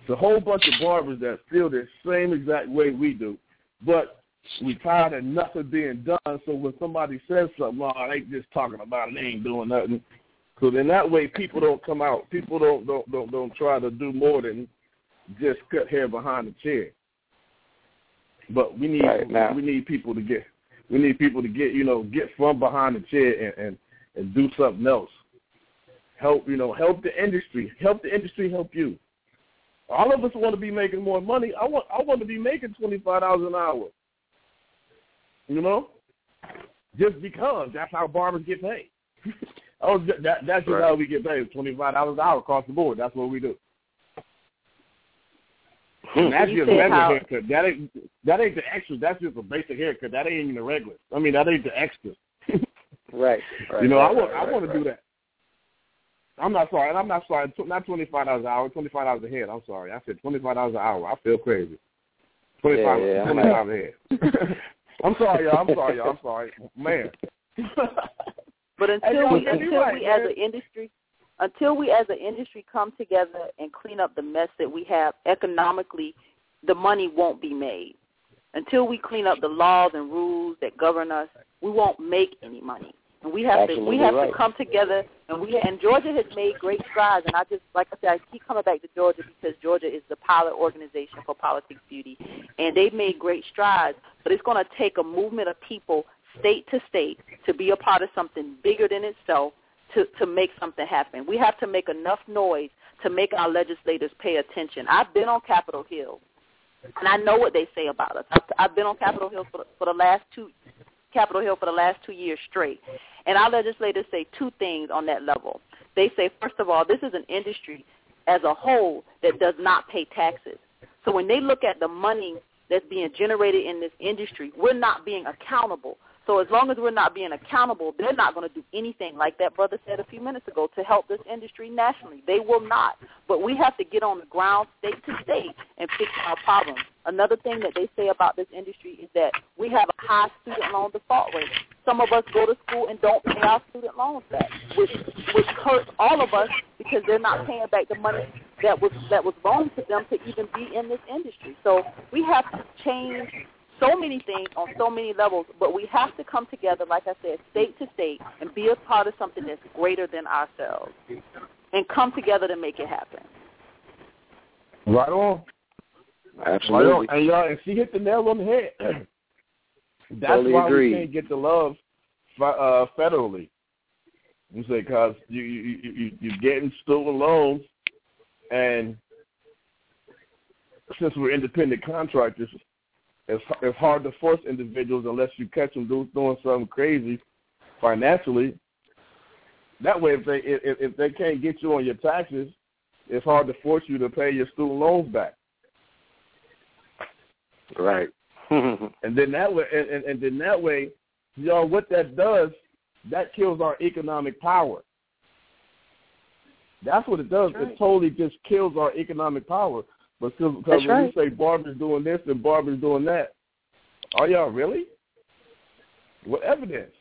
It's a whole bunch of barbers that feel the same exact way we do. But we tired of nothing being done. So when somebody says something, oh, they just talking about it, they ain't doing nothing. So then that way people don't come out. People don't don't don't don't try to do more than just cut hair behind the chair. But we need right we need people to get we need people to get you know get from behind the chair and and, and do something else. Help you know help the industry help the industry help you. All of us want to be making more money. I want I want to be making twenty five dollars an hour. You know, just because that's how barbers get paid. oh, that that's just right. how we get paid. Twenty five dollars an hour across the board. That's what we do. Hmm. And that's You just regular how- haircut. That ain't that ain't the extra. That's just a basic haircut. That ain't even the regular. I mean, that ain't the extra. Right. right you know, right, I want right, I want to do that. I'm not sorry, and I'm not sorry. Not twenty five dollars an hour. Twenty five dollars a head. I'm sorry. I said twenty five dollars an hour. I feel crazy. Twenty five. Yeah, yeah, twenty five a head. I'm sorry, y'all. I'm sorry, y'all. I'm sorry, man. But until we until right, we as an industry until we as an industry come together and clean up the mess that we have economically, the money won't be made. Until we clean up the laws and rules that govern us, we won't make any money. And we have to we have right. to come together and we and Georgia has made great strides and I just like I said I keep coming back to Georgia because Georgia is the pilot organization for politics beauty and they've made great strides but it's going to take a movement of people state to state to be a part of something bigger than itself to to make something happen. We have to make enough noise to make our legislators pay attention. I've been on Capitol Hill, and I know what they say about us. I've, I've been on Capitol Hill for, for the last two Capitol Hill for the last two years straight, and our legislators say two things on that level. They say, first of all, this is an industry as a whole that does not pay taxes. So when they look at the money that's being generated in this industry, we're not being accountable. So as long as we're not being accountable, they're not going to do anything like that brother said a few minutes ago to help this industry nationally. They will not. But we have to get on the ground state to state and fix our problems. Another thing that they say about this industry is that we have a high student loan default rate. Some of us go to school and don't pay our student loans back, which which hurts all of us because they're not paying back the money that was that was loaned to them to even be in this industry. So we have to change so many things on so many levels, but we have to come together, like I said, state to state, and be a part of something that's greater than ourselves, and come together to make it happen. Right on. Absolutely. Right on. And y'all, and she hit the nail on the head. That's Totally why agree. we can't get the love uh, federally. You say because you you you you you're getting student loans, and since we're independent contractors, it's it's hard to force individuals unless you catch them do, doing something crazy financially. That way, if they if, if they can't get you on your taxes, it's hard to force you to pay your student loans back. Right. And then that way, and, and, and then that way, y'all, what that does, that kills our economic power. That's what it does. Right. It totally just kills our economic power. But because when right. you say barbers doing this and barbers doing that, are y'all really? What evidence?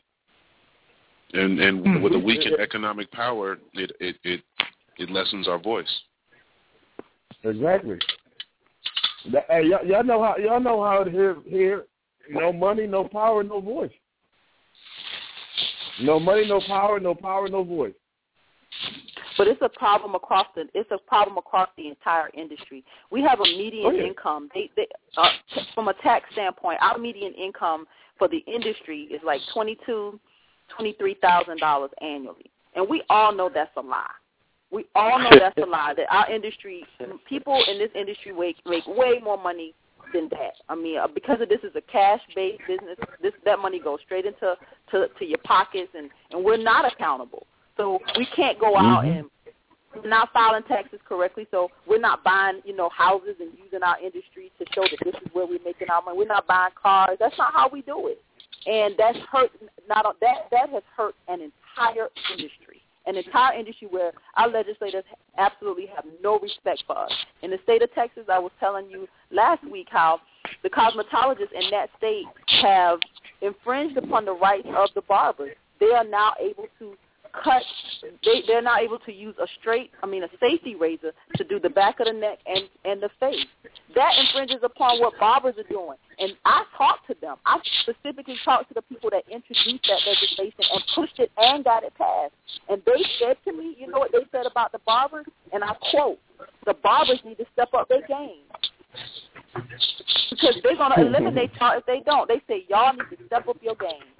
And and hmm. with a weakened uh, economic power, it it it, it lessens our voice. Exactly. Hey, y'all, y'all know how y'all know how it is here. No money, no power, no voice. No money, no power, no power, no voice. But it's a problem across the it's a problem across the entire industry. We have a median Oh, yeah. income. They, they uh, t- from a tax standpoint, our median income for the industry is like twenty two, twenty three thousand dollars annually, and we all know that's a lie. We all know that's a lie. That our industry, people in this industry make make way more money than that. I mean, uh, because of this is a cash based business, this that money goes straight into to to your pockets, and and we're not accountable. So we can't go out and we're not filing taxes correctly. So we're not buying, you know, houses and using our industry to show that this is where we're making our money. We're not buying cars. That's not how we do it, and that's hurt. Not that that has hurt an entire industry, an entire industry where our legislators absolutely have no respect for us. In the state of Texas, I was telling you last week how the cosmetologists in that state have infringed upon the rights of the barbers. They are now able to cut they they're not able to use a straight I mean a safety razor to do the back of the neck and and the face. That infringes upon what barbers are doing. And I talked to them. I specifically talked to the people that introduced that legislation and pushed it and got it passed. And they said to me, you know what they said about the barbers? And I quote, the barbers need to step up their game. Because they're going to mm-hmm. eliminate y'all if they don't. They say, y'all need to step up your game.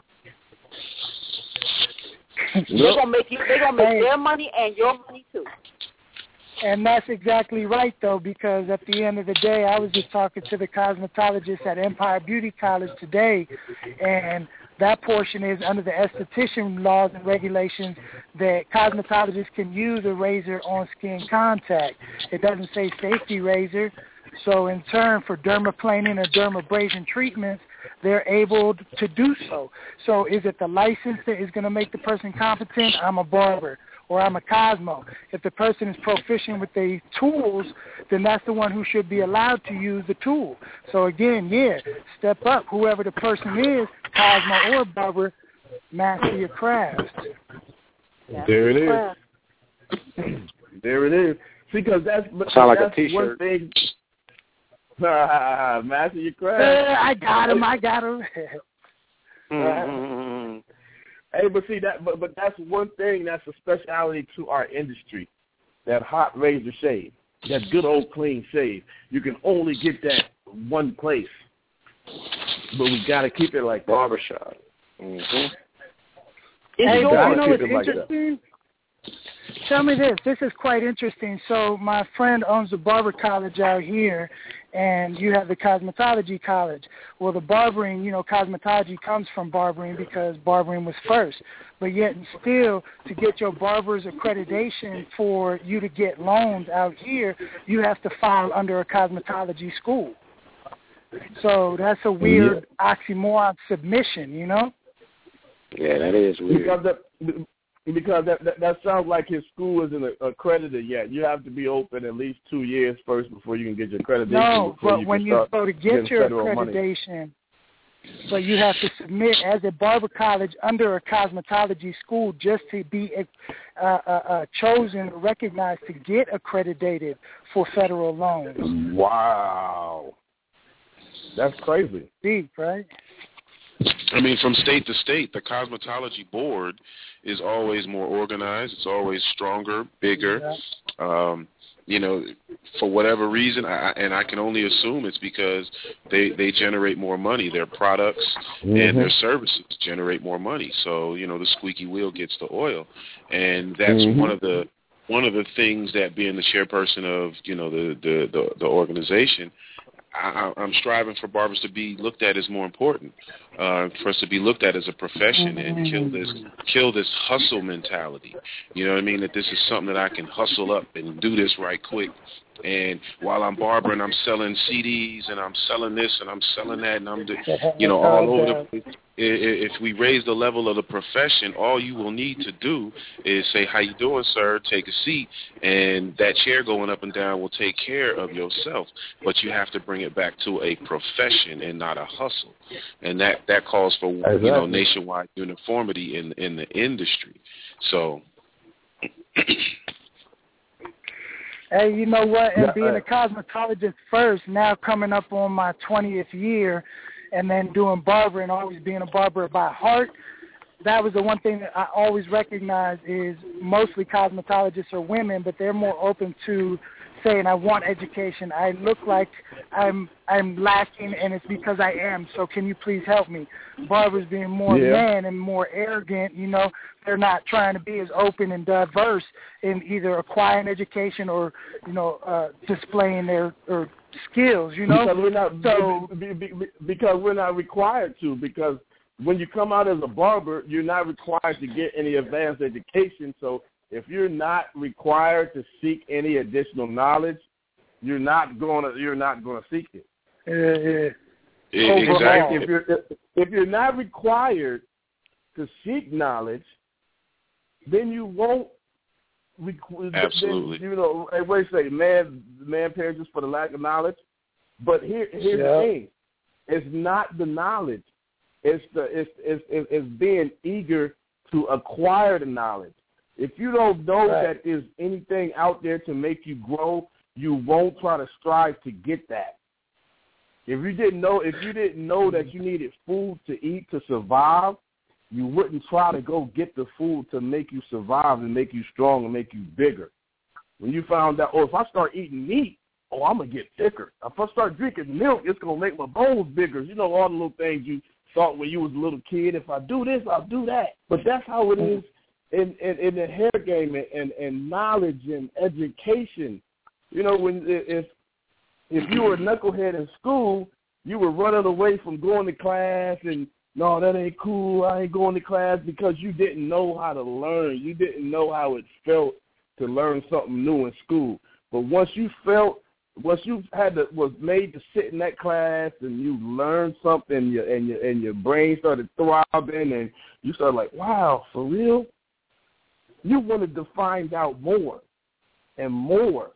They're gonna make you. They're gonna make their money and your money too. And that's exactly right, though, because at the end of the day, I was just talking to the cosmetologist at Empire Beauty College today, and that portion is under the esthetician laws and regulations that cosmetologists can use a razor on skin contact. It doesn't say safety razor. So in turn, for dermaplaning or dermabrasion treatments, they're able to do so. So is it the license that is going to make the person competent? I'm a barber or I'm a Cosmo. If the person is proficient with the tools, then that's the one who should be allowed to use the tool. So again, yeah, step up. Whoever the person is, Cosmo or barber, master your craft. There it is. there it is. Because that's Sound like a that's one T-shirt. thing. Master your Uh, craft. I got him. I got him. Mhm. Hey, but see that, but but that's one thing that's a specialty to our industry. That hot razor shave, that good old clean shave. You can only get that one place, but we got to keep it like that. Barbershop. Mm-hmm. Hey, You you gotta know keep what's it like that. Tell me this. This is quite interesting. So my friend owns a barber college out here, and you have the cosmetology college. Well, the barbering, you know, cosmetology comes from barbering because barbering was first. But yet and still, to get your barber's accreditation for you to get loans out here, you have to file under a cosmetology school. So that's a weird oxymoron submission, you know? Yeah, that is weird. Because that, because that, that that sounds like his school isn't accredited yet. You have to be open at least two years first before you can get your accreditation. No, but you when you go to get your accreditation, but you have to submit as a barber college under a cosmetology school just to be uh, uh, uh, chosen, recognized to get accredited for federal loans. Wow, that's crazy. Deep, right? I mean, from state to state, the cosmetology board is always more organized. It's always stronger, bigger. Um, you know, for whatever reason, I, and I can only assume it's because they they generate more money. Their products and their services generate more money. So you know, the squeaky wheel gets the oil, and that's Mhm. one of the one of the things that being the chairperson of you know the the the, the organization. I, I'm striving for barbers to be looked at as more important, uh, for us to be looked at as a profession and kill this kill this hustle mentality. You know what I mean? That this is something that I can hustle up and do this right quick. And while I'm barbering, I'm selling CDs and I'm selling this and I'm selling that and I'm, do- you know, all over the place. I- i- If we raise the level of the profession, all you will need to do is say, "How you doing, sir?" Take a seat, and that chair going up and down will take care of yourself. But you have to bring it back to a profession and not a hustle, and that that calls for you know nationwide uniformity in in the industry. So. Hey, you know what? And being a cosmetologist first, now coming up on my 20th year, and then doing barbering, always being a barber by heart, that was the one thing that I always recognized is mostly cosmetologists are women, but they're more open to saying I want education. I look like I'm I'm lacking, and it's because I am. So can you please help me? Barbers being more Yeah. men and more arrogant, you know, they're not trying to be as open and diverse in either acquiring education or you know uh, displaying their or skills. You know, because we're not so be- be- be- because we're not required to because when you come out as a barber you're not required to get any advanced education so if you're not required to seek any additional knowledge you're not going to you're not going to seek it uh, E- Overall. Exactly. if you're if, if you're not required to seek knowledge then you won't requ- Absolutely. then, you know hey, what do you say man man perishes for the lack of knowledge. But here here's Yeah. the thing. It's not the knowledge. It's the it's it's it's it's being eager to acquire the knowledge. If you don't know Right. that there's anything out there to make you grow you won't try to strive to get that. If you didn't know if you didn't know that hmm. you needed food to eat to survive you wouldn't try to go get the food to make you survive and make you strong and make you bigger when you found out, oh, if I start eating meat, oh, I'm gonna get thicker. If I start drinking milk, it's gonna make my bones bigger. You know all the little things you thought when you was a little kid. If I do this, I'll do that. But that's how it is in in, in the hair game and, and and knowledge and education. You know, when if if you were a knucklehead in school, you were running away from going to class and no, that ain't cool. I ain't going to class because you didn't know how to learn. You didn't know how it felt to learn something new in school. But once you felt, once you had to was made to sit in that class and you learned something, and your and your and your brain started throbbing, and you started like, wow, for real. You wanted to find out more and more.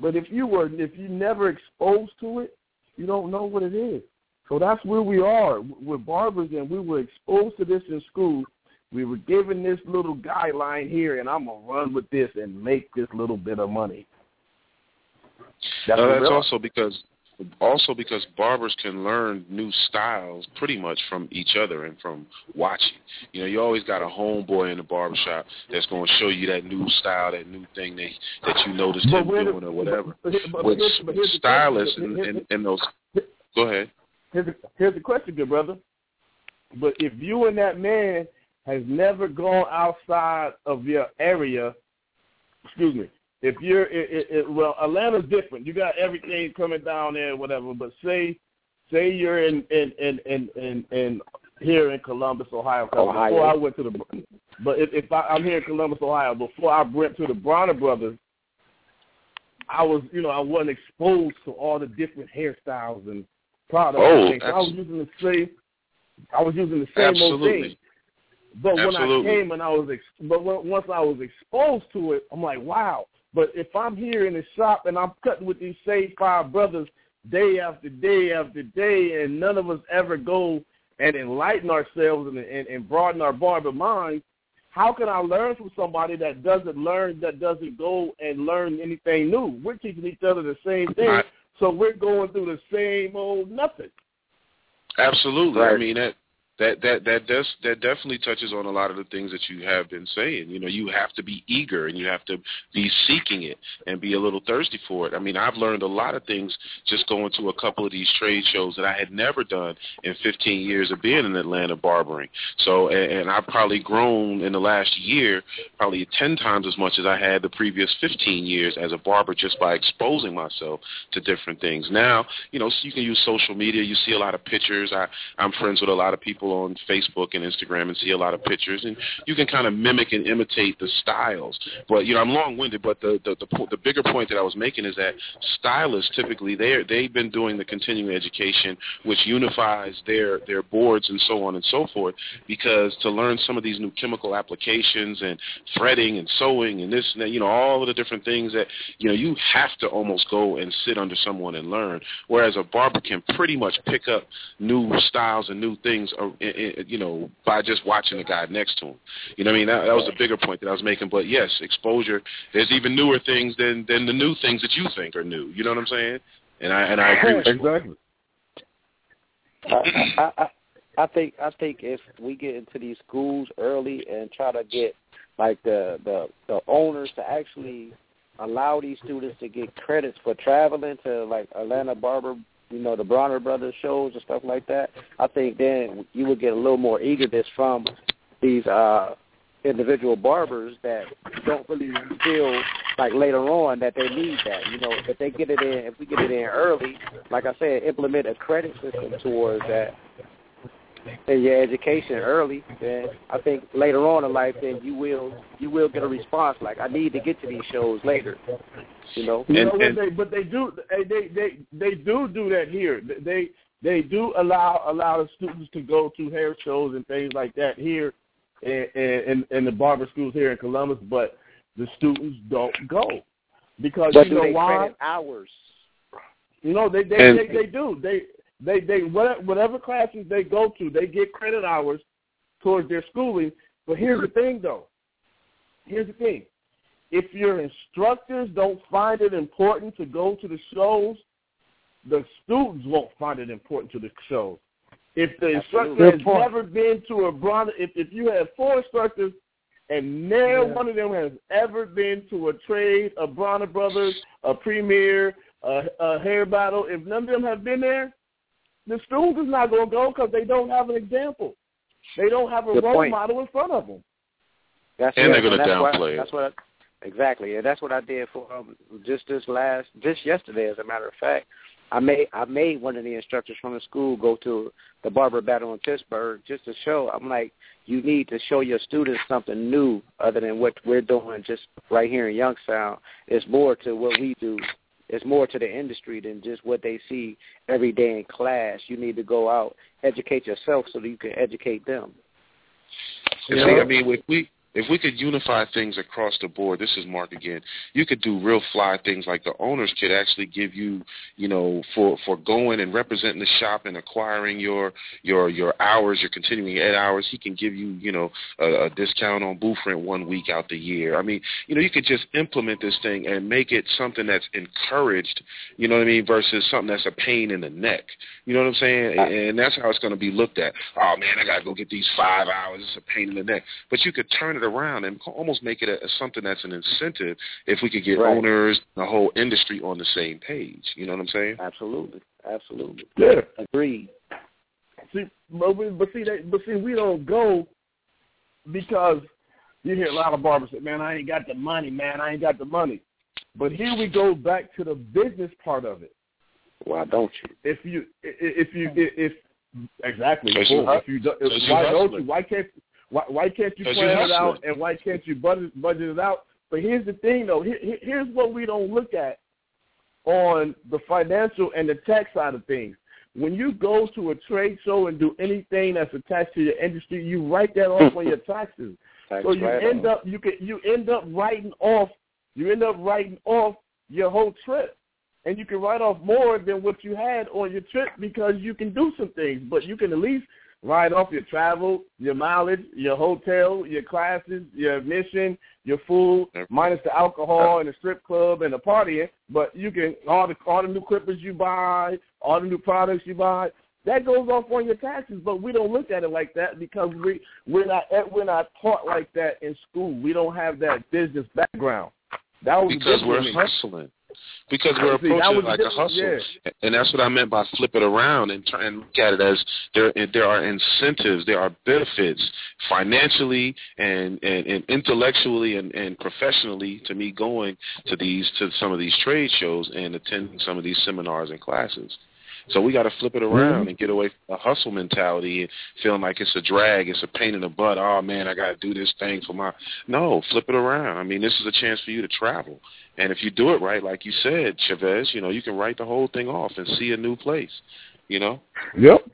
But if you were, if you never exposed to it, you don't know what it is. So that's where we are. We're barbers, and we were exposed to this in school. We were given this little guideline here, and I'm gonna run with this and make this little bit of money. That's No, that's also because also because barbers can learn new styles pretty much from each other and from watching. You know, you always got a homeboy in the barbershop that's going to show you that new style, that new thing that that you noticed But him the- doing or whatever. but- but- but With but the stylists and, and, and those. Go ahead. Here's the, here's the question, good brother. But if you and that man has never gone outside of your area, excuse me, if you're it, it, it, well, Atlanta's different. You got everything coming down there, whatever. But say say you're in in in in, in, in here in Columbus, Ohio. Ohio. Before I went to the, but if, if I, I'm here in Columbus, Ohio, before I went to the Bronner Brothers, I was, you know, I wasn't exposed to all the different hairstyles and product. Oh. I was using the same. I was using the same old thing. But when I came and I was, ex- but when, once I was exposed to it, I'm like, wow. But if I'm here in the shop and I'm cutting with these same five brothers day after day after day, and none of us ever go and enlighten ourselves and, and, and broaden our barber minds, how can I learn from somebody that doesn't learn, that doesn't go and learn anything new? We're teaching each other the same thing, Right. So we're going through the same old nothing. Absolutely. I mean that that that that does that definitely touches on a lot of the things that you have been saying. You know, you have to be eager and you have to be seeking it and be a little thirsty for it. I mean, I've learned a lot of things just going to a couple of these trade shows that I had never done in 15 years of being in Atlanta barbering. So, and, and I've probably grown in the last year probably 10 times as much as I had the previous 15 years as a barber just by exposing myself to different things. Now, you know, so you can use social media. You see a lot of pictures. I, I'm friends with a lot of people on Facebook and Instagram and see a lot of pictures, and you can kind of mimic and imitate the styles. But you know, I'm long-winded. But the the the, the bigger point that I was making is that stylists typically they they've been doing the continuing education, which unifies their their boards and so on and so forth. Because to learn some of these new chemical applications and threading and sewing and this and that, you know, all of the different things that you know you have to almost go and sit under someone and learn. Whereas a barber can pretty much pick up new styles and new things, uh, i- i- you know, by just watching the guy next to him. You know what I mean? That, that was the bigger point that I was making. But yes, exposure. There's even newer things than than the new things that you think are new. You know what I'm saying? And I and I agree with you. Exactly. I, I, I I think I think if we get into these schools early and try to get like the the the owners to actually allow these students to get credits for traveling to like Atlanta Barber, you know, the Bronner Brothers shows and stuff like that, I think then you would get a little more eagerness from these uh individual barbers that don't really feel like later on that they need that. You know, if they get it in, if we get it in early, like I said, implement a credit system towards that in your education early, then I think later on in life, then you will you will get a response like I need to get to these shows later. You know, You And- know and- they, but they do, they, they they they do do that here. They they do allow allow the students to go to hair shows and things like that here, in in, in the barber schools here in Columbus. But the students don't go because but you do know they why? credit hours? You know they they, And- they they do they they they whatever, classes they go to they get credit hours towards their schooling. But here's the thing though. Here's the thing. If your instructors don't find it important to go to the shows, the students won't find it important to the shows. If the instructor has point. never been to a bronze, if if you have four instructors and never Yeah. one of them has ever been to a trade, a Bronner Brothers, a Premier, a, a hair battle, if none of them have been there, the student is not going to go because they don't have an example. They don't have a Good role point. model in front of them. That's And it. they're gonna that's what- downplay it. That's what. I, exactly, and that's what I did for um, just this last, just yesterday, as a matter of fact. I made I made one of the instructors from the school go to the barber battle in Pittsburgh just to show. I'm like, you need to show your students something new other than what we're doing just right here in Youngstown. It's more to what we do. It's more to the industry than just what they see every day in class. You need to go out, educate yourself so that you can educate them. Yeah. see, I mean, if we if we could unify things across the board, this is Mark again. You could do real fly things like the owners could actually give you, you know, for for going and representing the shop and acquiring your your your hours, your continuing ed hours. He can give you, you know, a, a discount on booth rent one week out the year. I mean, you know, you could just implement this thing and make it something that's encouraged. You know what I mean? Versus something that's a pain in the neck. You know what I'm saying? And, and that's how it's going to be looked at. Oh man, I got to go get these five hours. It's a pain in the neck. But you could turn it around and almost make it a, a something that's an incentive if we could get Right. owners, the whole industry on the same page. You know what I'm saying? Absolutely, absolutely, Yeah. agreed. See, but, we, but see, they, but see, we don't go because you hear a lot of barbers say, "Man, I ain't got the money, man, I ain't got the money." But here we go back to the business part of it. Why don't you? If you, i- i- if you, i- if exactly, Because you if you, do, if, you why don't hustling. you? Why can't, why, why can't you plan it out and why can't you budget budget it out? But here's the thing, though. Here, here- here's what we don't look at on the financial and the tax side of things. when you go to a trade show and do anything that's attached to your industry, you write that off on your taxes. Tax so you right end on. up you can you end up writing off you end up writing off your whole trip. And you can write off more than what you had on your trip because you can do some things. But you can at least write off your travel, your mileage, your hotel, your classes, your admission, your food, minus the alcohol and the strip club and the partying. But you can all the all the new clippers you buy, all the new products you buy, that goes off on your taxes. But we don't look at it like that because we we're not eh, we're not taught like that in school. We don't have that business background. That was because we're difference. Because we're See, approaching it like a hustle, difference, and that's what I meant by flip it around and try and look at it as there there are incentives, there are benefits financially and and, and intellectually and, and professionally to me going to these to some of these trade shows and attending some of these seminars and classes. So we got to flip it around Mhm. and get away from a hustle mentality and feeling like it's a drag, it's a pain in the butt. Oh man, I got to do this thing for my. No, flip it around. I mean, this is a chance for you to travel, and if you do it right, like you said, Chavez, you know, you can write the whole thing off and see a new place. You know. Yep.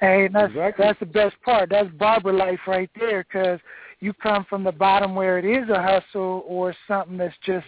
Hey, that's Exactly. that's the best part. That's barber life right there, because you come from the bottom where it is a hustle or something that's just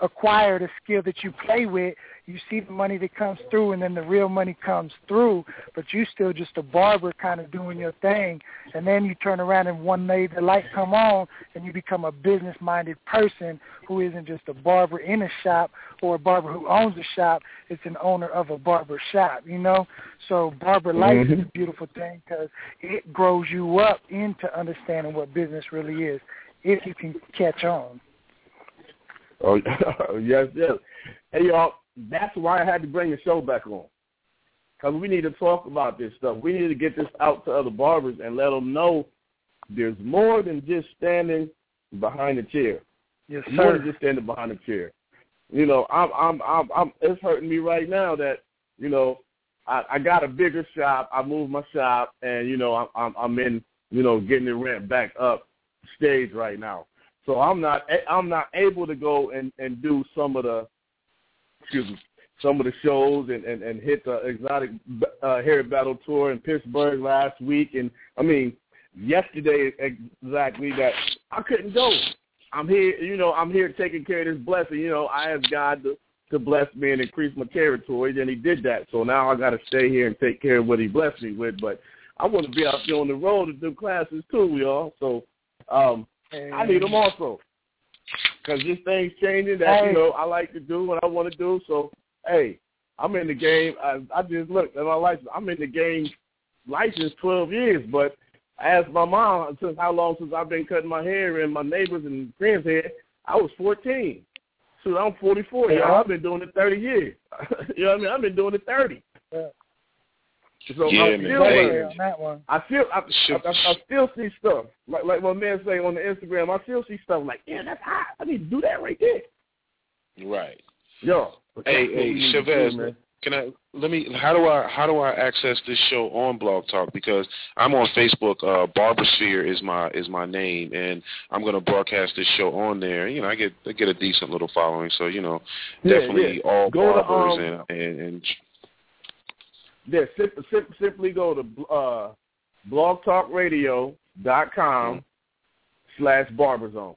acquired a skill that you play with. You see the money that comes through, and then the real money comes through. But you still just a barber, kind of doing your thing. And then you turn around and one day the light come on, and you become a business-minded person who isn't just a barber in a shop or a barber who owns a shop. It's an owner of a barber shop. You know, so barber life is a Mhm. beautiful thing because it grows you up into understanding what business really is if you can catch on. Oh yes, yes. Hey y'all, that's why I had to bring the show back on. Because we need to talk about this stuff. We need to get this out to other barbers and let them know there's more than just standing behind the chair. Yes, sir. More than just standing behind the chair. You know, I'm, I'm, I'm, I'm. It's hurting me right now that you know I, I got a bigger shop. I moved my shop, and you know I'm, I'm, I'm in, you know, getting the rent back up stage right now. So I'm not I'm not able to go and and do some of the excuse me some of the shows and and, and hit the exotic uh, hair battle tour in Pittsburgh last week and I mean yesterday exactly that I couldn't go. I'm here, you know, I'm here taking care of this blessing. You know, I asked God to to bless me and increase my territory, and He did that. So now I got to stay here and take care of what He blessed me with. But I want to be out there on the road to do classes too, y'all. So um, I need them also. Because this thing's changing that, Hey. you know, I like to do what I want to do. So, hey, I'm in the game. I, I just looked at my license. I'm in the game licensed 12 years, but I asked my mom since how long since I've been cutting my hair and my neighbors and friends' hair. I was 14. So I'm 44. Yeah. Y'all, I've been doing it 30 years. you know what I mean? I've been doing it 30. Yeah. So Yeah, I'm man. still Hey. on that one. I feel I, I, I, I still see stuff like like my man say on the Instagram. I still see stuff like, yeah, that's hot. I need to do that right there. Right. Yo, Hey, that's what we hey, need do, Chavez, man. can I let me? How do I how do I access this show on Blog Talk? Because I'm on Facebook. Uh, Barbersphere is my is my name, and I'm going to broadcast this show on there. You know, I get I get a decent little following, so you know, Yeah, definitely yeah. all Go to, barbers um, and, and and Yeah, sim- sim- simply go to uh, blogtalkradio.com slash barberzone.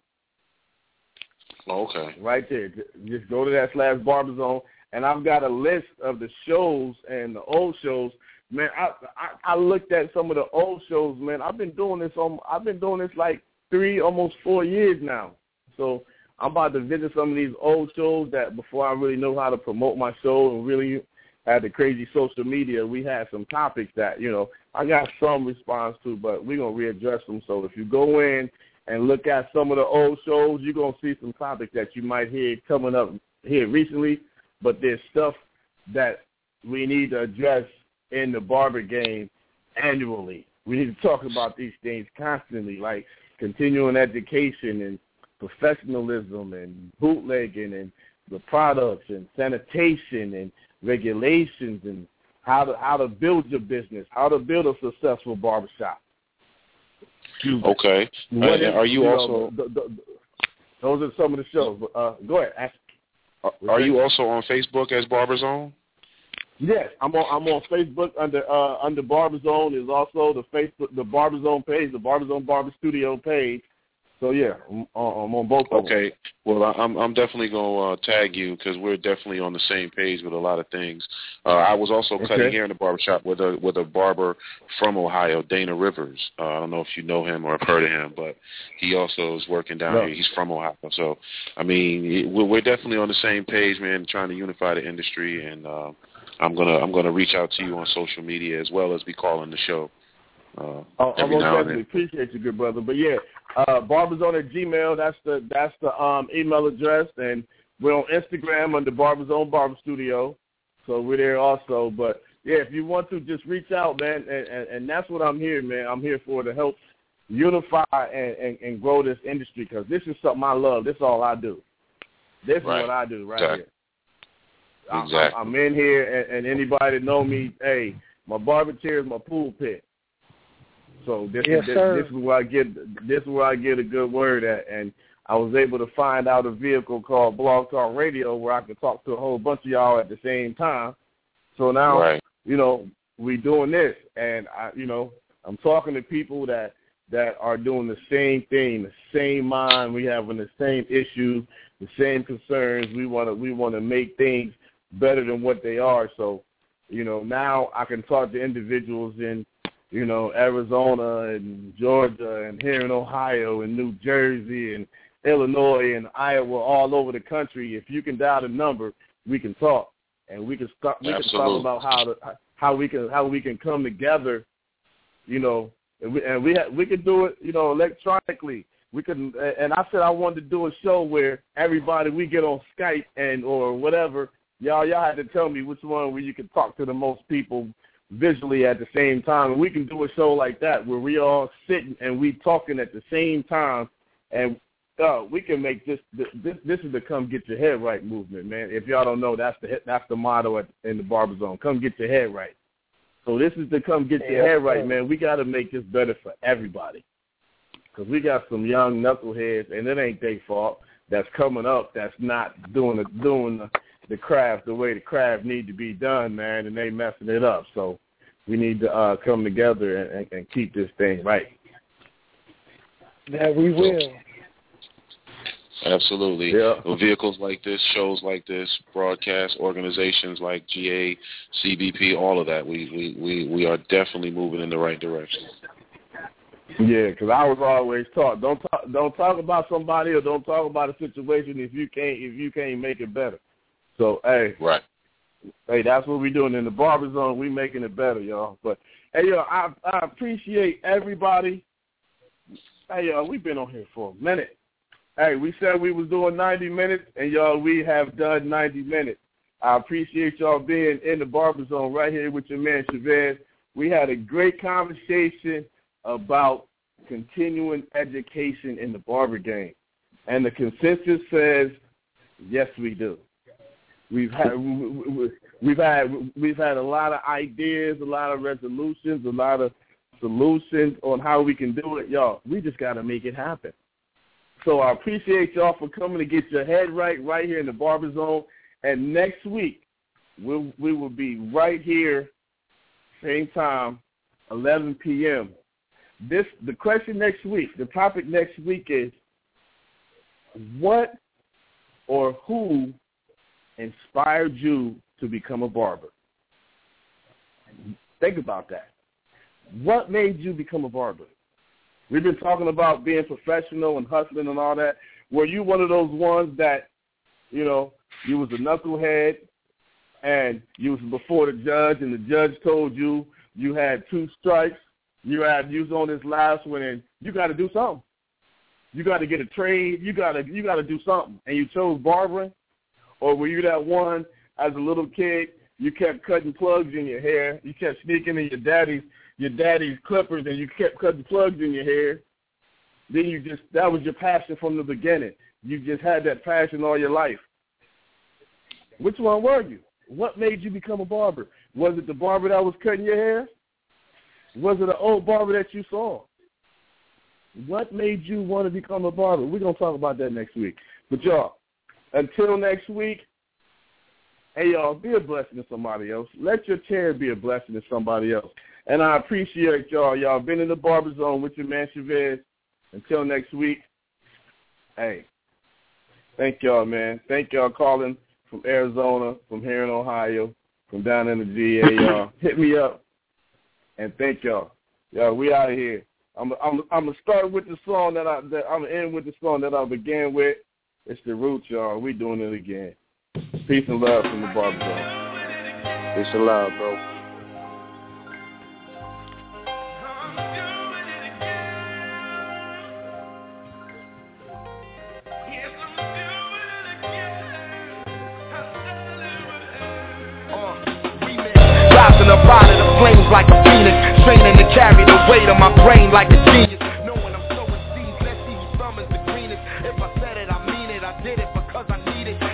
oh, okay. Right there. Just go to that slash barberzone. And I've got a list of the shows and the old shows. Man, I, I I looked at some of the old shows, man. I've been doing this on I've been doing this like three, almost four years now. So I'm about to visit some of these old shows that before I really know how to promote my show and really had the crazy social media, we had some topics that, you know, I got some response to, but we're going to readdress them. So if you go in and look at some of the old shows, you're going to see some topics that you might hear coming up here recently, but there's stuff that we need to address in the barber game annually. We need to talk about these things constantly, like continuing education and professionalism and bootlegging and the products and sanitation and regulations and how to how to build your business, how to build a successful barbershop. Okay. What And is- are you know, also the- the- the- those are some of the shows. Uh, go ahead. Ask. are- are you also on Facebook as Barberzone? Yes, I'm on. I'm on Facebook under uh, under Barber Zone. Is also the Facebook the Barber Zone page, the Barber Zone Barber Studio page. So yeah, I'm, I'm on both. Of Okay. Well, I- I'm I'm definitely gonna uh, tag you because we're definitely on the same page with a lot of things. Uh, I was also cutting Okay. hair in the barber shop with a with a barber from Ohio, Dana Rivers. Uh, I don't know if you know him or have heard of him, but he also is working down No. here. He's from Ohio, so I mean, we're, we're definitely on the same page, man. Trying to unify the industry, and uh, I'm gonna I'm gonna reach out to you on social media as well as be calling the show. Uh, Oh, I most definitely appreciate you, good brother. But yeah, uh, barberzone at Gmail. That's the that's the um, email address, and we're on Instagram under Barberzone Barber Studio. So we're there also. But yeah, if you want to, just reach out, man, and, and, and that's what I'm here, man. I'm here for to help unify and, and, and grow this industry because this is something I love. This is all I do. This Right. is what I do right Exactly. here. Exactly. I, I'm in here, and, and anybody that know me, hey, my barber chair is my pool pit. So this Yes, is this, sir. this is where I get this is where I get a good word at, and I was able to find out a vehicle called Blog Talk Radio where I could talk to a whole bunch of y'all at the same time. So now, Right. you know, we doing this, and I, you know, I'm talking to people that that are doing the same thing, the same mind. We having the same issues, the same concerns. We want to we want to make things better than what they are. So, you know, now I can talk to individuals in, you know, Arizona and Georgia and here in Ohio and New Jersey and Illinois and Iowa, all over the country. If you can dial the number, we can talk and we can start. We can talk about how to how we can how we can come together. You know, and we and we ha- we can do it. You know, electronically. We can. And I said I wanted to do a show where everybody we get on Skype and or whatever. Y'all y'all had to tell me which one where you can talk to the most people visually at the same time. And we can do a show like that where we all sitting and we talking at the same time, and uh, we can make this this this is the come get your head right movement, man. If y'all don't know, that's the that's the motto at, in the barber zone. Come get your head right. So this is the come get your head right, man. We got to make this better for everybody because we got some young knuckleheads, and it ain't their fault. That's coming up. That's not doing the doing the, the craft the way the craft need to be done, man, and they messing it up. So we need to uh, come together and, and, and keep this thing right. That we will. Absolutely. Yeah. With vehicles like this, shows like this, broadcast organizations like GA, CBP, all of that, we we we, we are definitely moving in the right direction. Yeah, because I was always taught don't talk don't talk about somebody or don't talk about a situation if you can't if you can't make it better. So hey, Right. hey, that's what we're doing in the barber zone. We making it better, y'all. But hey, yo, I I appreciate everybody. Hey, y'all, we've been on here for a minute. Hey, we said we was doing 90 minutes, and y'all, we have done 90 minutes. I appreciate y'all being in the barber zone right here with your man Chavez. We had a great conversation about continuing education in the barber game, and the consensus says yes, we do. We've had we- we- we've had we've had a lot of ideas, a lot of resolutions, a lot of solutions on how we can do it, y'all. We just got to make it happen. So I appreciate y'all for coming to get your head right right here in the barber zone. And next week we we will be right here, same time, 11 p.m. This the question next week. The topic next week is what or who inspired you to become a barber? Think about that. What made you become a barber? We've been talking about being professional and hustling and all that. Were you one of those ones that, you know, you was a knucklehead and you was before the judge and the judge told you you had two strikes, you had you was on this last one and you got to do something. You got to get a trade. You got to you got to do something, and you chose barbering, or were you that one as a little kid you kept cutting plugs in your hair, you kept sneaking in your daddy's your daddy's clippers, and you kept cutting plugs in your hair. Then you just that was your passion from the beginning. You just had that passion all your life. Which one were you? What made you become a barber? Was it the barber that was cutting your hair? Was it an old barber that you saw? What made you want to become a barber? We're to talk about that next week. But y'all, until next week, Hey, y'all, be a blessing to somebody else. Let your chair be a blessing to somebody else. And I appreciate y'all. Y'all been in the barber zone with your man Chavez. Until next week, hey, thank y'all, man. Thank y'all calling from Arizona, from here in Ohio, from down in the GA, y'all. Hit me up. And thank y'all. Y'all, we out of here. I'm I'm I'm gonna start with the song that I that I'm gonna end with the song that I began with. It's the roots, y'all. We doing it again. Peace and love from the barber zone. Peace and love, bro. Rising up out of the flames like a phoenix, training to carry the weight of my brain like a genius. Because I need it.